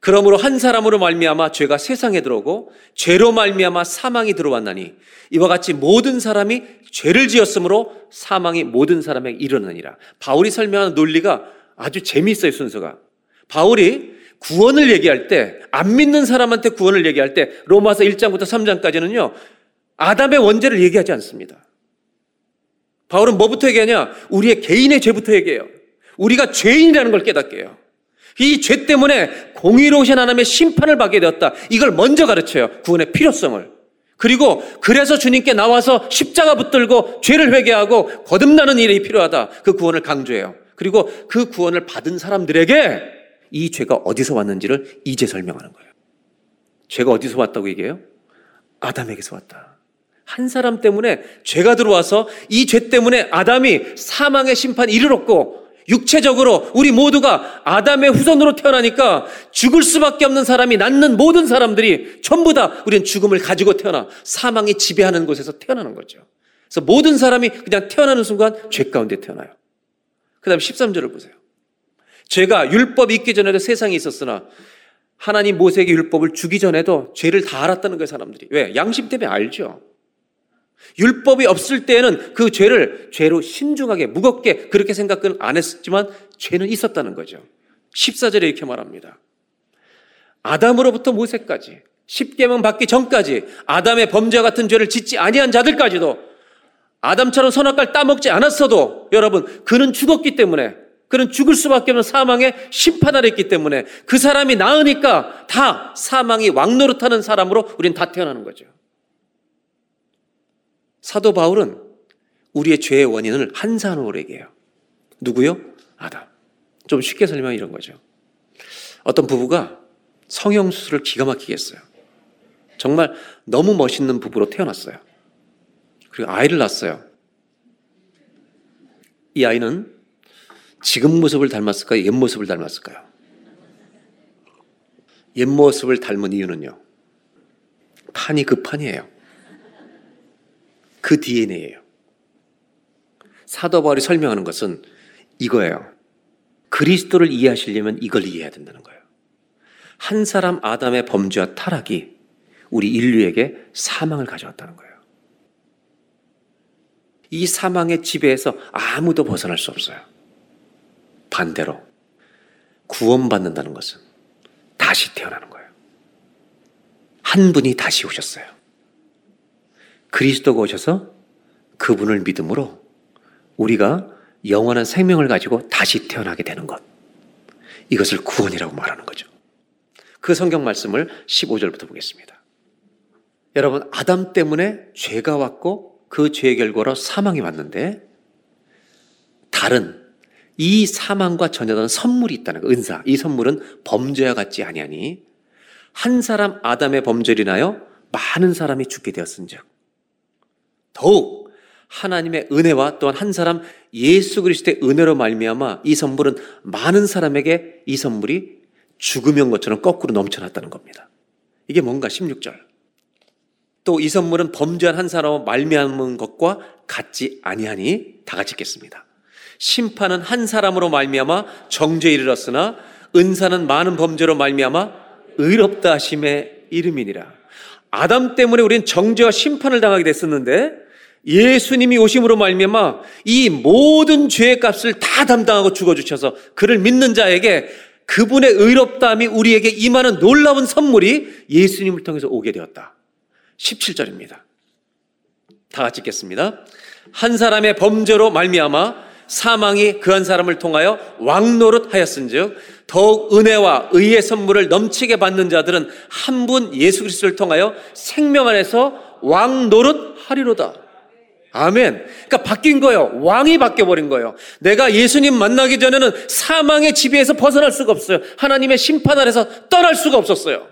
그러므로 한 사람으로 말미암아 죄가 세상에 들어오고 죄로 말미암아 사망이 들어왔나니 이와 같이 모든 사람이 죄를 지었으므로 사망이 모든 사람에게 이르느니라. 바울이 설명하는 논리가 아주 재미있어요, 순서가. 바울이 구원을 얘기할 때, 안 믿는 사람한테 구원을 얘기할 때, 로마서 1장부터 3장까지는요, 아담의 원죄를 얘기하지 않습니다. 바울은 뭐부터 얘기하냐? 우리의 개인의 죄부터 얘기해요. 우리가 죄인이라는 걸 깨닫게 해요. 이 죄 때문에 공의로우신 하나님의 심판을 받게 되었다. 이걸 먼저 가르쳐요. 구원의 필요성을. 그리고 그래서 주님께 나와서 십자가 붙들고 죄를 회개하고 거듭나는 일이 필요하다. 그 구원을 강조해요. 그리고 그 구원을 받은 사람들에게 이 죄가 어디서 왔는지를 이제 설명하는 거예요. 죄가 어디서 왔다고 얘기해요? 아담에게서 왔다. 한 사람 때문에 죄가 들어와서 이 죄 때문에 아담이 사망의 심판이 이르렀고 육체적으로 우리 모두가 아담의 후손으로 태어나니까 죽을 수밖에 없는 사람이 낳는 모든 사람들이 전부 다 우리는 죽음을 가지고 태어나 사망이 지배하는 곳에서 태어나는 거죠. 그래서 모든 사람이 그냥 태어나는 순간 죄 가운데 태어나요. 그 다음 13절을 보세요. 죄가 율법이 있기 전에도 세상에 있었으나 하나님 모세에게 율법을 주기 전에도 죄를 다 알았다는 거예요, 사람들이. 왜? 양심 때문에 알죠. 율법이 없을 때에는 그 죄를 죄로 신중하게 무겁게 그렇게 생각은 안 했지만 죄는 있었다는 거죠. 14절에 이렇게 말합니다. 아담으로부터 모세까지 10계명 받기 전까지 아담의 범죄와 같은 죄를 짓지 아니한 자들까지도 아담처럼 선악과를 따먹지 않았어도 여러분 그는 죽었기 때문에 그는 죽을 수밖에 없는 사망에 심판을 했기 때문에 그 사람이 나으니까 다 사망이 왕노릇하는 사람으로 우리는 다 태어나는 거죠. 사도 바울은 우리의 죄의 원인을 한 사람으로 얘기해요. 누구요? 아담. 좀 쉽게 설명해 이런 거죠. 어떤 부부가 성형수술을 기가 막히게 했어요. 정말 너무 멋있는 부부로 태어났어요. 그리고 아이를 낳았어요. 이 아이는 지금 모습을 닮았을까요? 옛 모습을 닮았을까요? 옛 모습을 닮은 이유는요. 판이 그 판이에요. 그 DNA예요. 사도 바울이 설명하는 것은 이거예요. 그리스도를 이해하시려면 이걸 이해해야 된다는 거예요. 한 사람 아담의 범죄와 타락이 우리 인류에게 사망을 가져왔다는 거예요. 이 사망의 지배에서 아무도 벗어날 수 없어요. 반대로 구원받는다는 것은 다시 태어나는 거예요. 한 분이 다시 오셨어요. 그리스도가 오셔서 그분을 믿음으로 우리가 영원한 생명을 가지고 다시 태어나게 되는 것. 이것을 구원이라고 말하는 거죠. 그 성경 말씀을 15절부터 보겠습니다. 여러분, 아담 때문에 죄가 왔고 그 죄의 결과로 사망이 왔는데 다른 이 사망과 전혀 다른 선물이 있다는 거, 은사. 이 선물은 범죄와 같지 아니하니 한 사람 아담의 범죄를 인하여 많은 사람이 죽게 되었은즉 더욱 하나님의 은혜와 또한 한 사람 예수 그리스도의 은혜로 말미암아 이 선물은 많은 사람에게 이 선물이 죽음인 것처럼 거꾸로 넘쳐났다는 겁니다. 이게 뭔가 16절. 또 이 선물은 범죄한 한 사람을 말미암은 것과 같지 아니하니 다 같이 읽겠습니다. 심판은 한 사람으로 말미암아 정죄에 이르렀으나 은사는 많은 범죄로 말미암아 의롭다 하심의 이름이니라. 아담 때문에 우리는 정죄와 심판을 당하게 됐었는데 예수님이 오심으로 말미암아 이 모든 죄의 값을 다 담당하고 죽어 주셔서 그를 믿는 자에게 그분의 의롭다함이 우리에게 임하는 놀라운 선물이 예수님을 통해서 오게 되었다. 17절입니다. 다 같이 읽겠습니다. 한 사람의 범죄로 말미암아 사망이 그한 사람을 통하여 왕노릇 하였은즉 더욱 은혜와 의의 선물을 넘치게 받는 자들은 한 분 예수 그리스도를 통하여 생명 안에서 왕노릇 하리로다. 아멘. 그러니까 바뀐 거예요. 왕이 바뀌어 버린 거예요. 내가 예수님 만나기 전에는 사망의 지배에서 벗어날 수가 없어요. 하나님의 심판 아래서 떠날 수가 없었어요.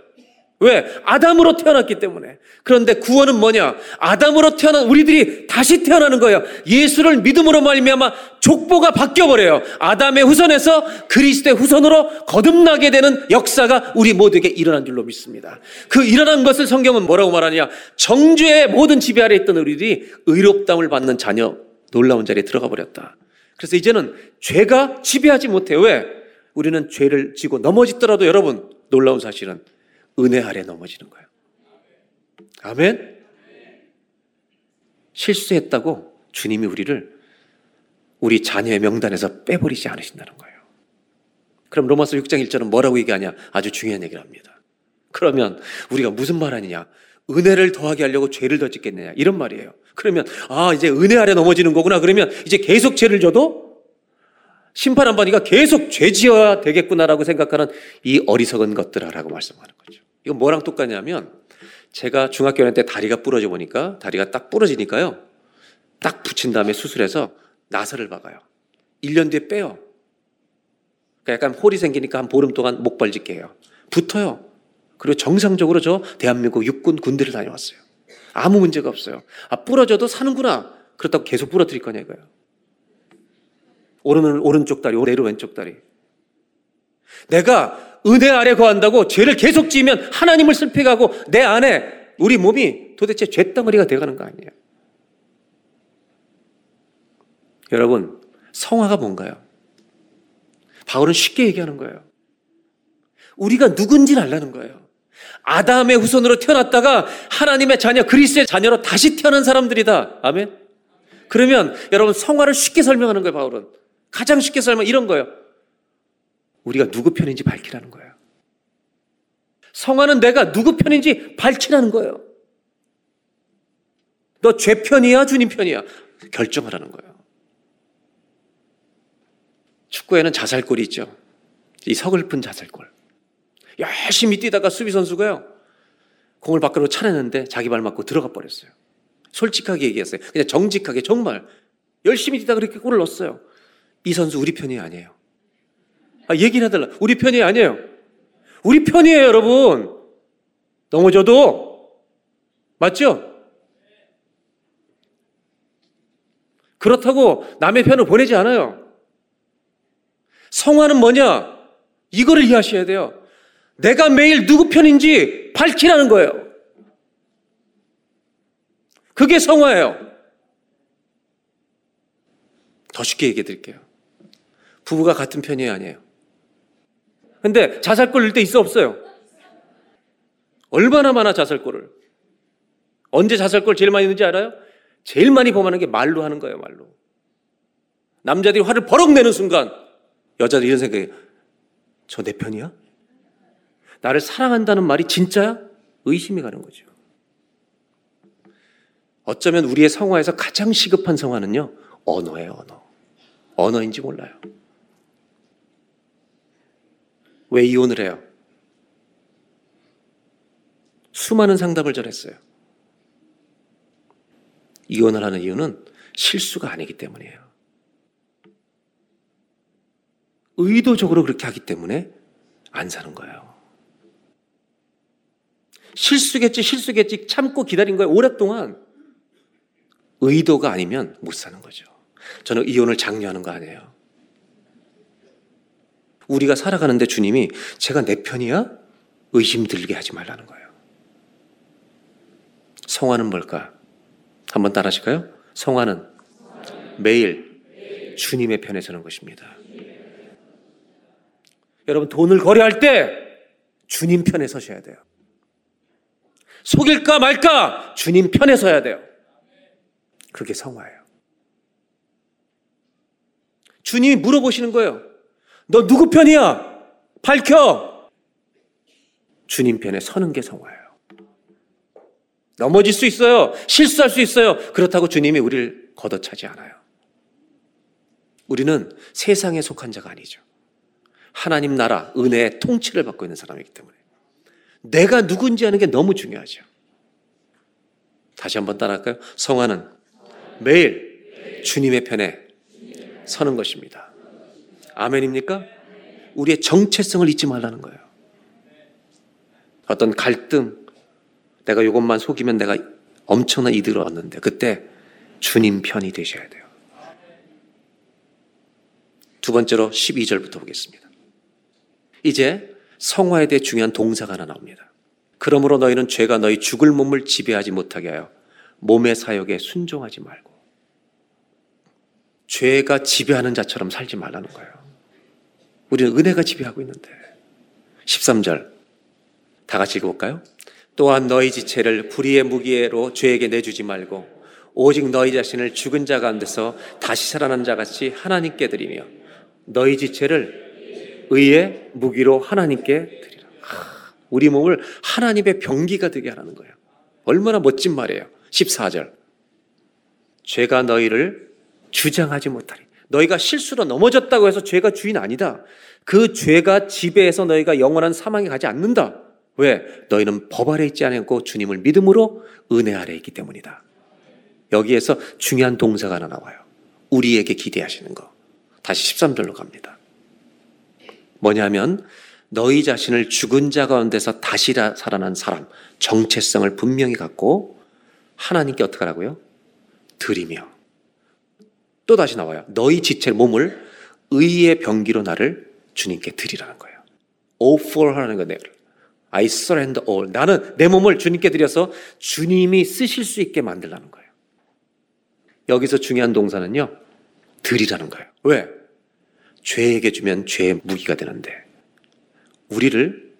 왜? 아담으로 태어났기 때문에. 그런데 구원은 뭐냐? 아담으로 태어난 우리들이 다시 태어나는 거예요. 예수를 믿음으로 말미암아 족보가 바뀌어 버려요. 아담의 후손에서 그리스도의 후손으로 거듭나게 되는 역사가 우리 모두에게 일어난 줄로 믿습니다. 그 일어난 것을 성경은 뭐라고 말하냐? 정죄의 모든 지배 아래 있던 우리들이 의롭담을 받는 자녀 놀라운 자리에 들어가 버렸다. 그래서 이제는 죄가 지배하지 못해요. 왜? 우리는 죄를 지고 넘어지더라도 여러분 놀라운 사실은 은혜 아래 넘어지는 거예요. 아멘? 실수했다고 주님이 우리를 우리 자녀의 명단에서 빼버리지 않으신다는 거예요. 그럼 로마서 6장 1절은 뭐라고 얘기하냐? 아주 중요한 얘기를 합니다. 그러면 우리가 무슨 말 하느냐? 은혜를 더하게 하려고 죄를 더 짓겠느냐? 이런 말이에요. 그러면, 아, 이제 은혜 아래 넘어지는 거구나. 그러면 이제 계속 죄를 져도 심판 안 받으니까 계속 죄 지어야 되겠구나라고 생각하는 이 어리석은 것들아라고 말씀하는 거죠. 이건 뭐랑 똑같냐면 제가 중학교 때 다리가 부러져 보니까 다리가 딱 부러지니까요. 딱 붙인 다음에 수술해서 나사를 박아요. 1년 뒤에 빼요. 그러니까 약간 홀이 생기니까 한 보름 동안 목발짓게 해요. 붙어요. 그리고 정상적으로 저 대한민국 육군 군대를 다녀왔어요. 아무 문제가 없어요. 아, 부러져도 사는구나. 그렇다고 계속 부러뜨릴 거냐 이거예요. 오른은 오른쪽 다리, 내로 왼쪽 다리. 내가 은혜 아래 거한다고 죄를 계속 지으면 하나님을 슬프게 하고 내 안에 우리 몸이 도대체 죄덩어리가 돼가는 거 아니에요. 여러분, 성화가 뭔가요? 바울은 쉽게 얘기하는 거예요. 우리가 누군지를 알라는 거예요. 아담의 후손으로 태어났다가 하나님의 자녀, 그리스의 자녀로 다시 태어난 사람들이다. 아멘? 그러면 여러분 성화를 쉽게 설명하는 거예요, 바울은. 가장 쉽게 설명 이런 거예요. 우리가 누구 편인지 밝히라는 거예요. 성화는 내가 누구 편인지 밝히라는 거예요. 너 죄 편이야, 주님 편이야? 결정하라는 거예요. 축구에는 자살골이 있죠. 이 서글픈 자살골. 열심히 뛰다가 수비 선수가요. 공을 밖으로 차내는데 자기 발 맞고 들어가 버렸어요. 솔직하게 얘기했어요. 그냥 정직하게 정말 열심히 뛰다가 그렇게 골을 넣었어요. 이 선수 우리 편이 아니에요. 아, 얘기를 해달라. 우리 편이 아니에요. 우리 편이에요, 여러분. 넘어져도. 맞죠? 그렇다고 남의 편을 보내지 않아요. 성화는 뭐냐? 이거를 이해하셔야 돼요. 내가 매일 누구 편인지 밝히라는 거예요. 그게 성화예요. 더 쉽게 얘기해 드릴게요. 부부가 같은 편이 아니에요. 근데 자살골 일 때 있어 없어요? 얼마나 많아 자살골을. 언제 자살골 제일 많이 있는지 알아요? 제일 많이 범하는 게 말로 하는 거예요, 말로. 남자들이 화를 버럭 내는 순간 여자들 이런 생각이 저 내 편이야? 나를 사랑한다는 말이 진짜야? 의심이 가는 거죠. 어쩌면 우리의 성화에서 가장 시급한 성화는요, 언어예요, 언어. 언어인지 몰라요. 왜 이혼을 해요? 수많은 상담을 전했어요. 이혼을 하는 이유는 실수가 아니기 때문이에요. 의도적으로 그렇게 하기 때문에 안 사는 거예요. 실수겠지, 실수겠지 참고 기다린 거예요. 오랫동안. 의도가 아니면 못 사는 거죠. 저는 이혼을 장려하는 거 아니에요. 우리가 살아가는데 주님이 제가 내 편이야? 의심 들게 하지 말라는 거예요. 성화는 뭘까? 한번 따라 하실까요? 성화는 매일 주님의 편에 서는 것입니다. 여러분, 돈을 거래할 때 주님 편에 서셔야 돼요. 속일까 말까 주님 편에 서야 돼요. 그게 성화예요. 주님이 물어보시는 거예요. 너 누구 편이야? 밝혀! 주님 편에 서는 게 성화예요. 넘어질 수 있어요. 실수할 수 있어요. 그렇다고 주님이 우리를 걷어차지 않아요. 우리는 세상에 속한 자가 아니죠. 하나님 나라, 은혜의 통치를 받고 있는 사람이기 때문에. 내가 누군지 아는 게 너무 중요하죠. 다시 한번 따라할까요? 성화는 매일 주님의 편에 서는 것입니다. 아멘입니까? 우리의 정체성을 잊지 말라는 거예요. 어떤 갈등, 내가 이것만 속이면 내가 엄청난 이득을 얻는데 그때 주님 편이 되셔야 돼요. 두 번째로 12절부터 보겠습니다. 이제 성화에 대해 중요한 동사가 하나 나옵니다. 그러므로 너희는 죄가 너희 죽을 몸을 지배하지 못하게 하여 몸의 사역에 순종하지 말고 죄가 지배하는 자처럼 살지 말라는 거예요. 우리는 은혜가 지배하고 있는데. 13절. 다 같이 읽어볼까요? 또한 너희 지체를 불의의 무기로 죄에게 내주지 말고 오직 너희 자신을 죽은 자 가운데서 다시 살아난 자 같이 하나님께 드리며 너희 지체를 의의 무기로 하나님께 드리라. 우리 몸을 하나님의 병기가 되게 하라는 거예요. 얼마나 멋진 말이에요. 14절. 죄가 너희를 주장하지 못하리. 너희가 실수로 넘어졌다고 해서 죄가 주인 아니다. 그 죄가 지배해서 너희가 영원한 사망에 가지 않는다. 왜? 너희는 법 아래 있지 않고 주님을 믿음으로 은혜 아래 있기 때문이다. 여기에서 중요한 동사가 하나 나와요. 우리에게 기대하시는 거. 다시 13절로 갑니다. 뭐냐면 너희 자신을 죽은 자 가운데서 다시 살아난 사람, 정체성을 분명히 갖고 하나님께 어떻게 하라고요? 드리며. 또 다시 나와요. 너희 지체 몸을 의의 병기로 나를 주님께 드리라는 거예요. offer 하는 거예요. I surrender all. 나는 내 몸을 주님께 드려서 주님이 쓰실 수 있게 만들라는 거예요. 여기서 중요한 동사는요. 드리라는 거예요. 왜? 죄에게 주면 죄의 무기가 되는데 우리를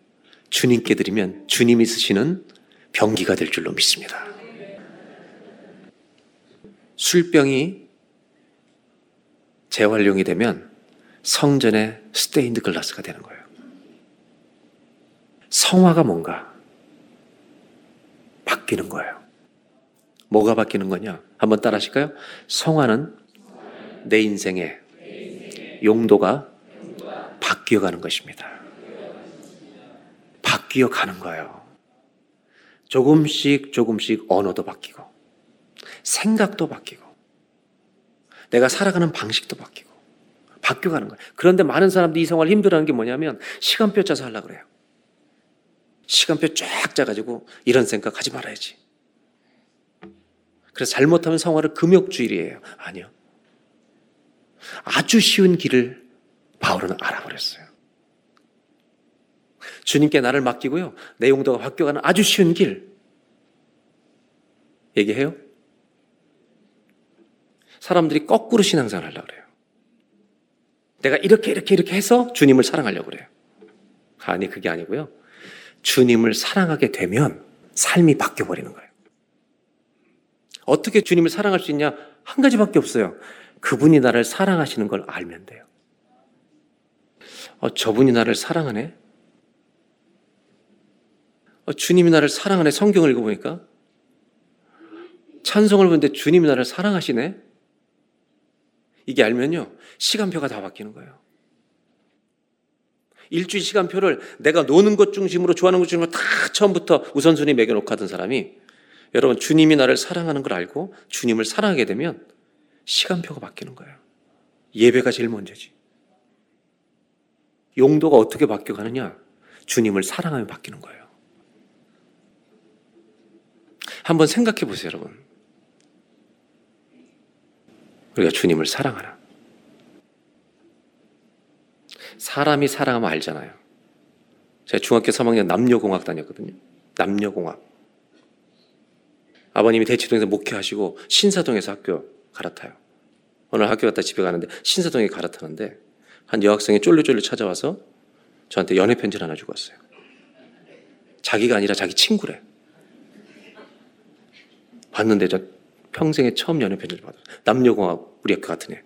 주님께 드리면 주님이 쓰시는 병기가 될 줄로 믿습니다. 술병이 재활용이 되면 성전의 스테인드 글라스가 되는 거예요. 성화가 뭔가 바뀌는 거예요. 뭐가 바뀌는 거냐? 한번 따라 하실까요? 성화는 내 인생의 용도가 바뀌어 가는 것입니다. 바뀌어 가는 거예요. 조금씩 조금씩 언어도 바뀌고 생각도 바뀌고 내가 살아가는 방식도 바뀌고 바뀌어가는 거예요. 그런데 많은 사람들이 이 생활 힘들어하는 게 뭐냐면 시간표 짜서 하려고 그래요. 시간표 쫙 짜가지고 이런 생각 하지 말아야지. 그래서 잘못하면 성화를 금욕주일이에요. 아니요. 아주 쉬운 길을 바울은 알아버렸어요. 주님께 나를 맡기고요. 내 용도가 바뀌어가는 아주 쉬운 길. 얘기해요? 사람들이 거꾸로 신앙생활 하려고 그래요. 내가 이렇게 이렇게 이렇게 해서 주님을 사랑하려고 그래요. 아니 그게 아니고요. 주님을 사랑하게 되면 삶이 바뀌어 버리는 거예요. 어떻게 주님을 사랑할 수 있냐? 한 가지밖에 없어요. 그분이 나를 사랑하시는 걸 알면 돼요. 어, 저분이 나를 사랑하네? 어, 주님이 나를 사랑하네? 성경을 읽어보니까. 찬송을 보는데 주님이 나를 사랑하시네? 이게 알면요. 시간표가 다 바뀌는 거예요. 일주일 시간표를 내가 노는 것 중심으로 좋아하는 것 중심으로 다 처음부터 우선순위 매겨놓고 하던 사람이 여러분 주님이 나를 사랑하는 걸 알고 주님을 사랑하게 되면 시간표가 바뀌는 거예요. 예배가 제일 먼저지. 용도가 어떻게 바뀌어가느냐? 주님을 사랑하면 바뀌는 거예요. 한번 생각해 보세요, 여러분. 우리가 주님을 사랑하나? 사람이 사랑하면 알잖아요. 제가 중학교 3학년 남녀공학 다녔거든요. 남녀공학. 아버님이 대치동에서 목회하시고 신사동에서 학교 갈아타요. 오늘 학교 갔다 집에 가는데 신사동에 갈아타는데 한 여학생이 쫄래쫄래 찾아와서 저한테 연애 편지를 하나 주고 왔어요. 자기가 아니라 자기 친구래. 봤는데 저 평생에 처음 연애 편지를 받았어요. 남녀공학 우리 학교 같은 애.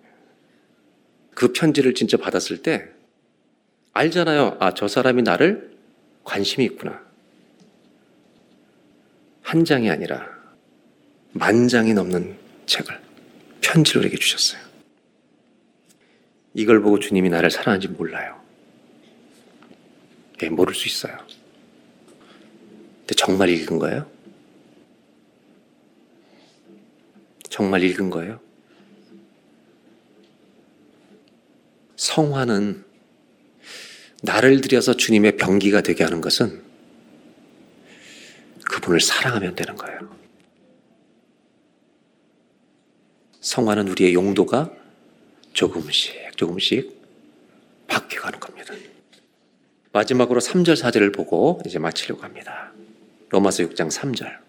그 편지를 진짜 받았을 때 알잖아요. 아, 저 사람이 나를 관심이 있구나. 한 장이 아니라 만 장이 넘는 책을 편지를 우리에게 주셨어요. 이걸 보고 주님이 나를 사랑하는지 몰라요. 예, 모를 수 있어요. 근데 정말 읽은 거예요? 정말 읽은 거예요? 성화는 나를 들여서 주님의 병기가 되게 하는 것은 그분을 사랑하면 되는 거예요. 성화는 우리의 용도가 조금씩 조금씩 바뀌어가는 겁니다. 마지막으로 3절 4절을 보고 이제 마치려고 합니다. 로마서 6장 3절.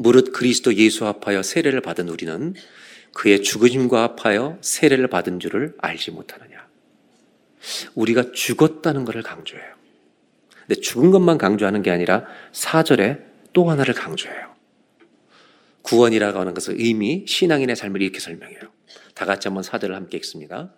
무릇 그리스도 예수 합하여 세례를 받은 우리는 그의 죽으심과 합하여 세례를 받은 줄을 알지 못하느냐. 우리가 죽었다는 것을 강조해요. 근데 죽은 것만 강조하는 게 아니라 4절에 또 하나를 강조해요. 구원이라고 하는 것은 의미, 신앙인의 삶을 이렇게 설명해요. 다 같이 한번 4절을 함께 읽습니다.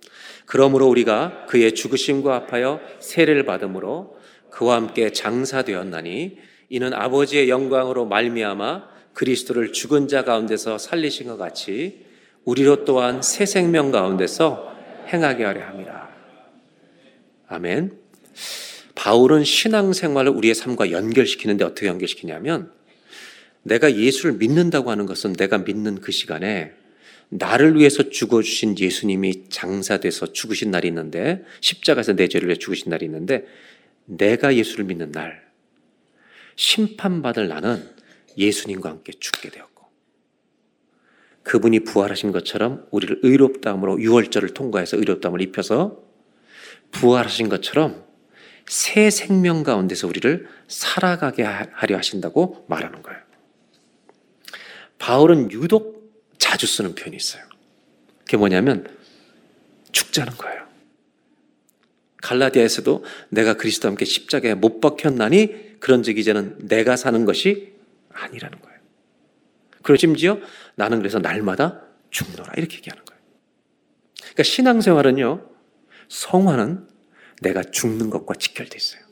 그러므로 우리가 그의 죽으심과 합하여 세례를 받음으로 그와 함께 장사되었나니 이는 아버지의 영광으로 말미암아 그리스도를 죽은 자 가운데서 살리신 것 같이 우리로 또한 새 생명 가운데서 행하게 하려 함이라. 아멘. 바울은 신앙생활을 우리의 삶과 연결시키는데 어떻게 연결시키냐면 내가 예수를 믿는다고 하는 것은 내가 믿는 그 시간에 나를 위해서 죽어주신 예수님이 장사돼서 죽으신 날이 있는데 십자가에서 내 죄를 위해 죽으신 날이 있는데 내가 예수를 믿는 날 심판받을 나는 예수님과 함께 죽게 되었고 그분이 부활하신 것처럼 우리를 의롭다함으로 유월절을 통과해서 의롭다함을 입혀서 부활하신 것처럼 새 생명 가운데서 우리를 살아가게 하려 하신다고 말하는 거예요. 바울은 유독 자주 쓰는 표현이 있어요. 그게 뭐냐면 죽자는 거예요. 갈라디아에서도 내가 그리스도와 함께 십자가에 못 박혔나니 그런즉 이제는 내가 사는 것이 아니라는 거예요. 그리고 심지어 나는 그래서 날마다 죽노라 이렇게 얘기하는 거예요. 그러니까 신앙생활은요 성화는 내가 죽는 것과 직결돼 있어요.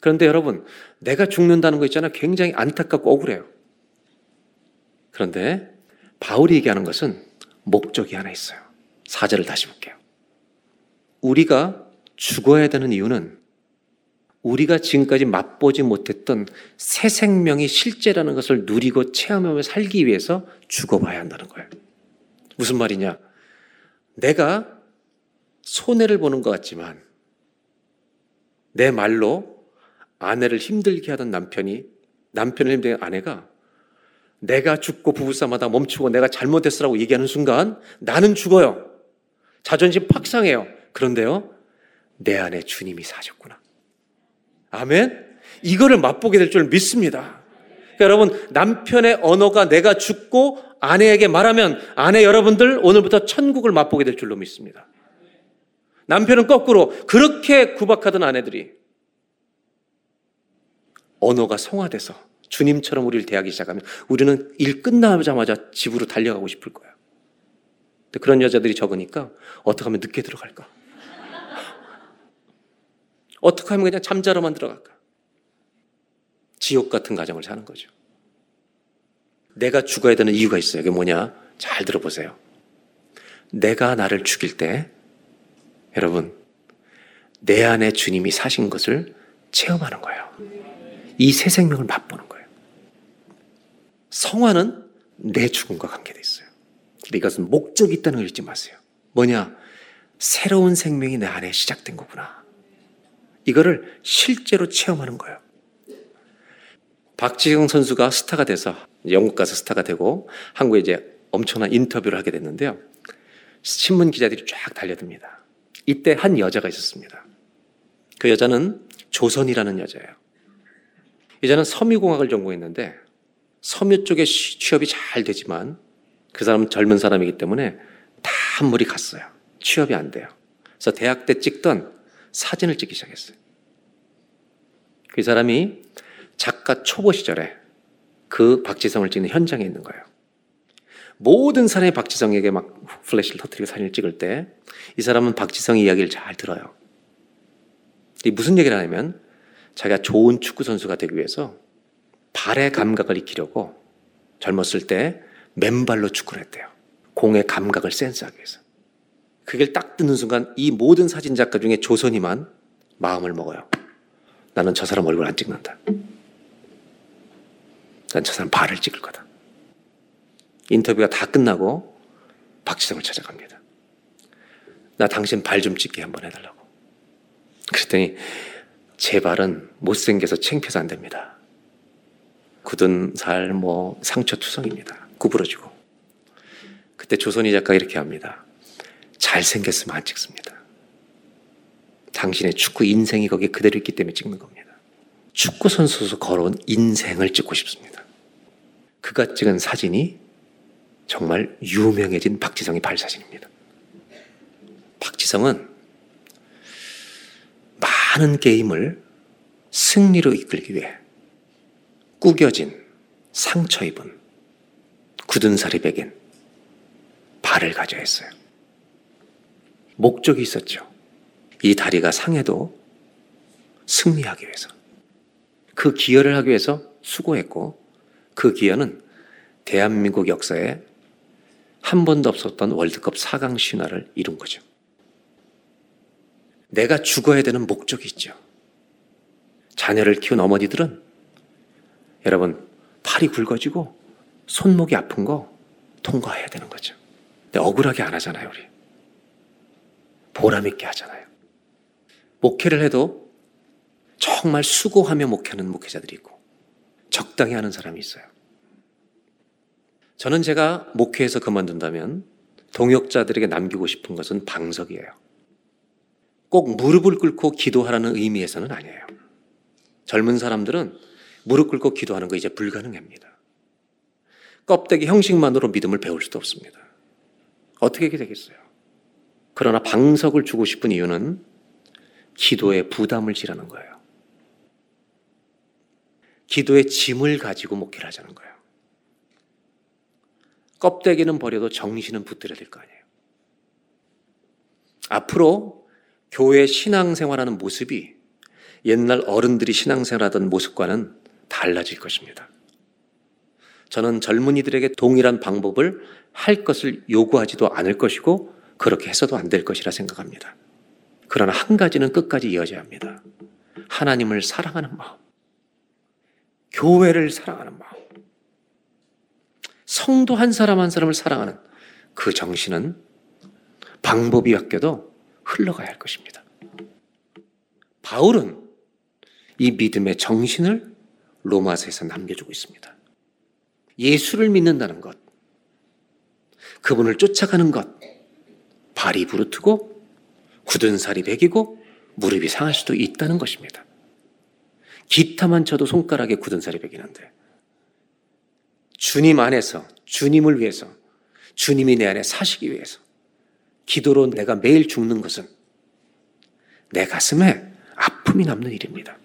그런데 여러분 내가 죽는다는 거 있잖아요. 굉장히 안타깝고 억울해요. 그런데 바울이 얘기하는 것은 목적이 하나 있어요. 사절을 다시 볼게요. 우리가 죽어야 되는 이유는 우리가 지금까지 맛보지 못했던 새 생명이 실제라는 것을 누리고 체험하며 살기 위해서 죽어봐야 한다는 거예요. 무슨 말이냐? 내가 손해를 보는 것 같지만 내 말로 아내를 힘들게 하던 남편이 남편을 힘들게 하던 아내가 내가 죽고 부부싸움하다 멈추고 내가 잘못했으라고 얘기하는 순간 나는 죽어요. 자존심 팍 상해요. 그런데요, 내 안에 주님이 사셨구나. 아멘? 이거를 맛보게 될 줄 믿습니다. 그러니까 여러분, 남편의 언어가 내가 죽고 아내에게 말하면 아내 여러분들 오늘부터 천국을 맛보게 될 줄로 믿습니다. 남편은 거꾸로 그렇게 구박하던 아내들이 언어가 성화돼서 주님처럼 우리를 대하기 시작하면 우리는 일 끝나자마자 집으로 달려가고 싶을. 근데 그런 여자들이 적으니까 어떻게 하면 늦게 들어갈까? 어떻게 하면 그냥 잠자러만 들어갈까? 지옥 같은 가정을 사는 거죠. 내가 죽어야 되는 이유가 있어요. 그게 뭐냐? 잘 들어보세요. 내가 나를 죽일 때, 여러분, 내 안에 주님이 사신 것을 체험하는 거예요. 이 새 생명을 맛보는 거예요. 성화는 내 죽음과 관계되어 있어요. 이것은 목적이 있다는 걸 잊지 마세요. 뭐냐? 새로운 생명이 내 안에 시작된 거구나. 이거를 실제로 체험하는 거예요. 박지성 선수가 스타가 돼서 영국 가서 스타가 되고 한국에 이제 엄청난 인터뷰를 하게 됐는데요. 신문 기자들이 쫙 달려듭니다. 이때 한 여자가 있었습니다. 그 여자는 조선이라는 여자예요. 여자는 섬유공학을 전공했는데 섬유 쪽에 취업이 잘 되지만 그 사람은 젊은 사람이기 때문에 다 한물이 갔어요. 취업이 안 돼요. 그래서 대학 때 찍던 사진을 찍기 시작했어요. 그 사람이 작가 초보 시절에 그 박지성을 찍는 현장에 있는 거예요. 모든 사람이 박지성에게 막 플래시를 터뜨리고 사진을 찍을 때 이 사람은 박지성의 이야기를 잘 들어요. 이 무슨 얘기를 하냐면 자기가 좋은 축구 선수가 되기 위해서 발의 감각을 익히려고 젊었을 때 맨발로 축구를 했대요. 공의 감각을 센스하기 위해서. 그걸 딱 듣는 순간 이 모든 사진 작가 중에 조선이만 마음을 먹어요. 나는 저 사람 얼굴 안 찍는다. 난 저 사람 발을 찍을 거다. 인터뷰가 다 끝나고 박지성을 찾아갑니다. 나 당신 발 좀 찍게 한번 해달라고. 그랬더니 제 발은 못생겨서 챙겨서 안 됩니다. 굳은 살, 뭐 상처 투성입니다. 구부러지고. 그때 조선이 작가 이렇게 합니다. 잘생겼으면 안 찍습니다. 당신의 축구 인생이 거기에 그대로 있기 때문에 찍는 겁니다. 축구 선수로서 걸어온 인생을 찍고 싶습니다. 그가 찍은 사진이 정말 유명해진 박지성의 발사진입니다. 박지성은 많은 게임을 승리로 이끌기 위해 구겨진 상처 입은 굳은 살이 베긴 발을 가져야 했어요. 목적이 있었죠. 이 다리가 상해도 승리하기 위해서. 그 기여를 하기 위해서 수고했고 그 기여는 대한민국 역사에 한 번도 없었던 월드컵 4강 신화를 이룬 거죠. 내가 죽어야 되는 목적이 있죠. 자녀를 키운 어머니들은 여러분 팔이 굵어지고 손목이 아픈 거 통과해야 되는 거죠. 근데 억울하게 안 하잖아요, 우리. 보람있게 하잖아요. 목회를 해도 정말 수고하며 목회하는 목회자들이 있고, 적당히 하는 사람이 있어요. 저는 제가 목회에서 그만둔다면 동역자들에게 남기고 싶은 것은 방석이에요. 꼭 무릎을 꿇고 기도하라는 의미에서는 아니에요. 젊은 사람들은 무릎 꿇고 기도하는 거 이제 불가능합니다. 껍데기 형식만으로 믿음을 배울 수도 없습니다. 어떻게 되겠어요? 그러나 방석을 주고 싶은 이유는 기도에 부담을 지라는 거예요. 기도의 짐을 가지고 목회를 하자는 거예요. 껍데기는 버려도 정신은 붙들어야 될 거 아니에요. 앞으로 교회 신앙생활하는 모습이 옛날 어른들이 신앙생활하던 모습과는 달라질 것입니다. 저는 젊은이들에게 동일한 방법을 할 것을 요구하지도 않을 것이고 그렇게 해서도 안 될 것이라 생각합니다. 그러나 한 가지는 끝까지 이어져야 합니다. 하나님을 사랑하는 마음. 교회를 사랑하는 마음. 성도 한 사람 한 사람을 사랑하는 그 정신은 방법이 바뀌어도 흘러가야 할 것입니다. 바울은 이 믿음의 정신을 로마서에서 남겨주고 있습니다. 예수를 믿는다는 것, 그분을 쫓아가는 것, 발이 부르트고 굳은 살이 배기고 무릎이 상할 수도 있다는 것입니다. 기타만 쳐도 손가락에 굳은 살이 배기는데 주님 안에서 주님을 위해서 주님이 내 안에 사시기 위해서 기도로 내가 매일 죽는 것은 내 가슴에 아픔이 남는 일입니다.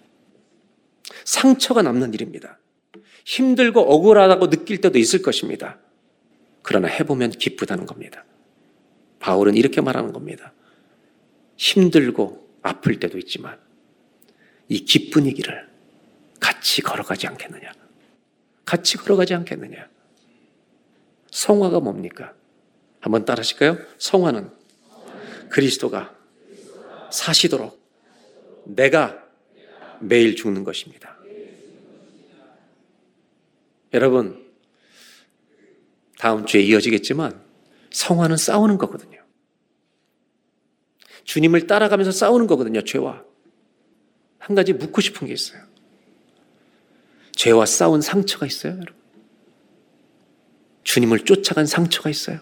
상처가 남는 일입니다. 힘들고 억울하다고 느낄 때도 있을 것입니다. 그러나 해보면 기쁘다는 겁니다. 바울은 이렇게 말하는 겁니다. 힘들고 아플 때도 있지만 이 기쁜 이 길을 같이 걸어가지 않겠느냐. 같이 걸어가지 않겠느냐. 성화가 뭡니까? 한번 따라 하실까요? 성화는 그리스도가 사시도록 내가 매일 죽는 것입니다. 여러분, 다음 주에 이어지겠지만 성화는 싸우는 거거든요. 주님을 따라가면서 싸우는 거거든요, 죄와. 한 가지 묻고 싶은 게 있어요. 죄와 싸운 상처가 있어요, 여러분? 주님을 쫓아간 상처가 있어요?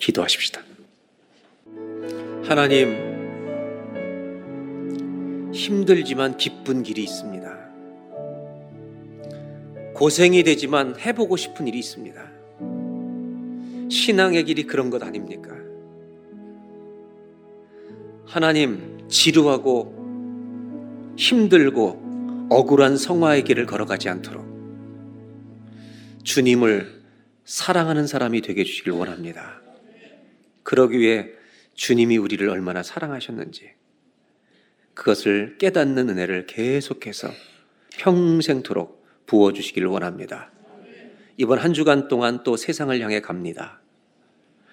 기도하십시다. 하나님, 힘들지만 기쁜 길이 있습니다. 고생이 되지만 해보고 싶은 일이 있습니다. 신앙의 길이 그런 것 아닙니까? 하나님, 지루하고 힘들고 억울한 성화의 길을 걸어가지 않도록 주님을 사랑하는 사람이 되게 해주시길 원합니다. 그러기 위해 주님이 우리를 얼마나 사랑하셨는지 그것을 깨닫는 은혜를 계속해서 평생토록 부어주시기를 원합니다. 이번 한 주간 동안 또 세상을 향해 갑니다.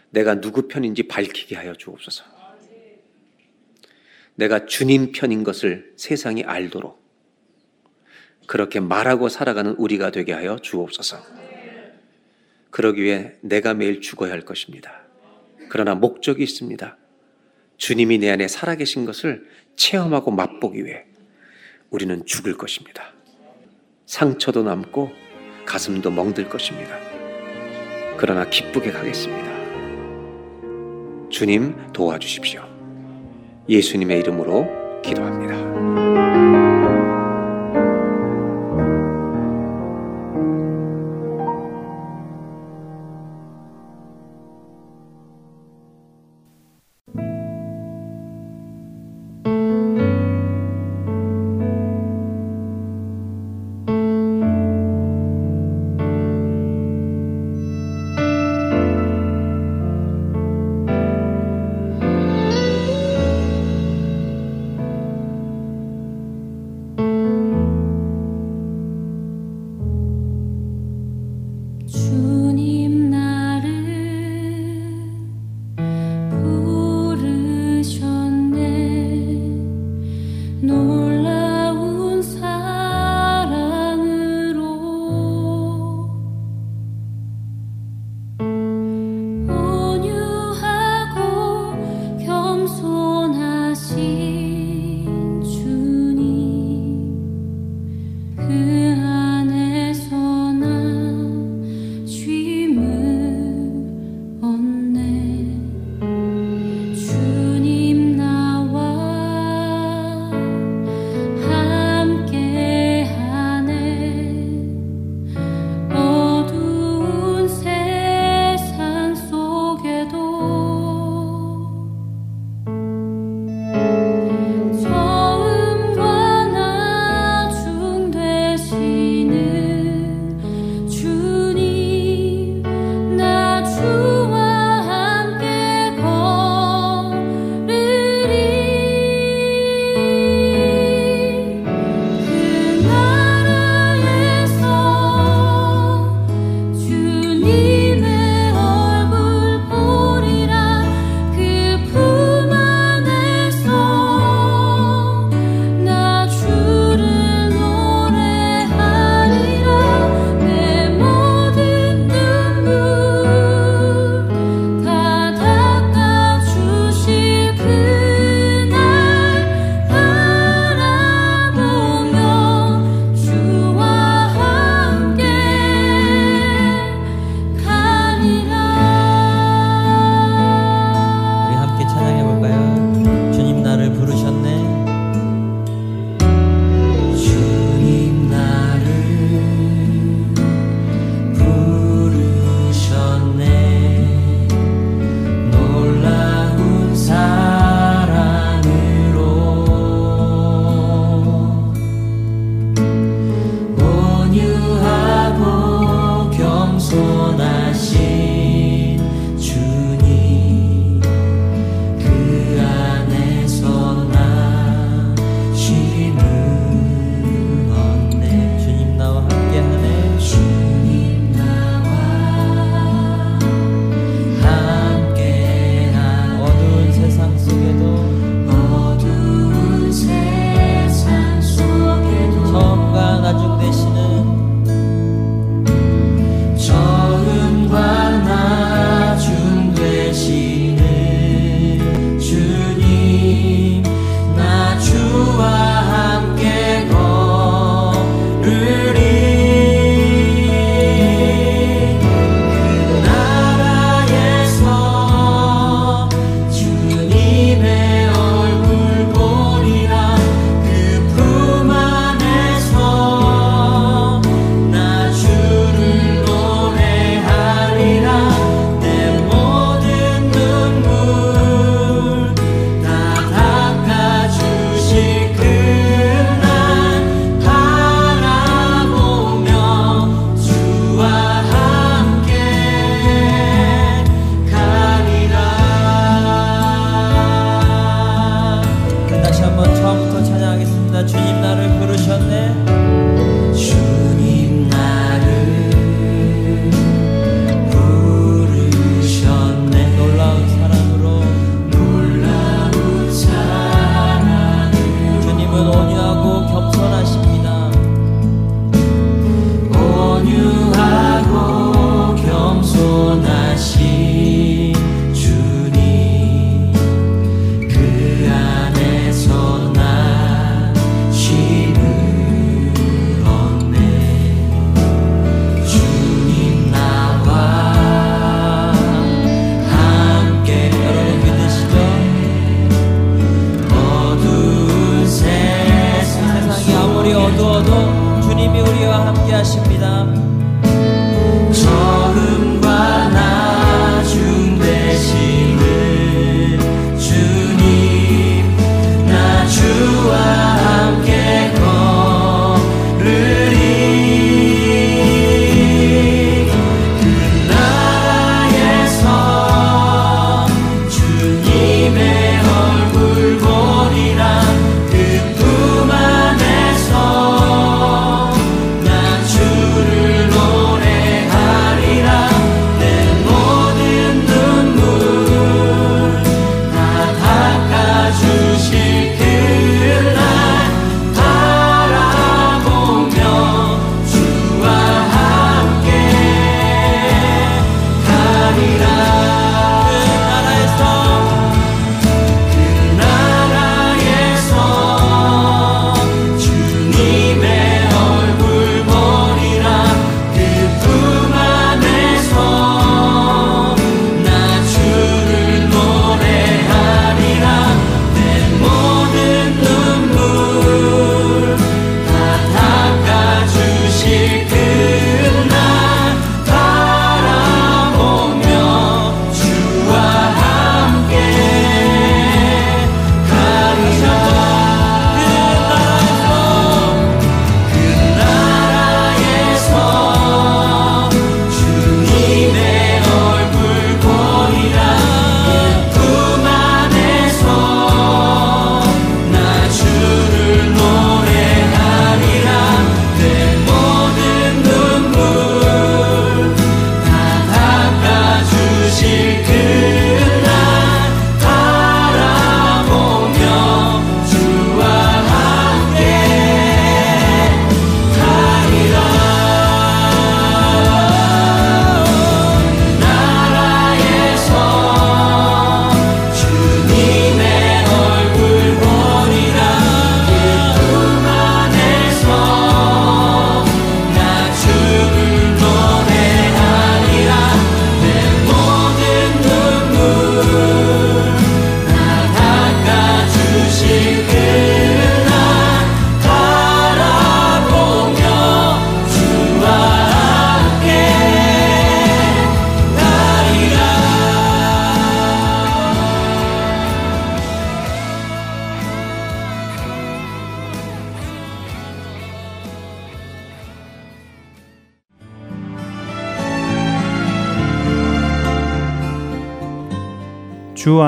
내가 누구 편인지 밝히게 하여 주옵소서. 내가 주님 편인 것을 세상이 알도록 그렇게 말하고 살아가는 우리가 되게 하여 주옵소서. 그러기 위해 내가 매일 죽어야 할 것입니다. 그러나 목적이 있습니다. 주님이 내 안에 살아계신 것을 체험하고 맛보기 위해 우리는 죽을 것입니다. 상처도 남고 가슴도 멍들 것입니다. 그러나 기쁘게 가겠습니다. 주님 도와주십시오. 예수님의 이름으로 기도합니다.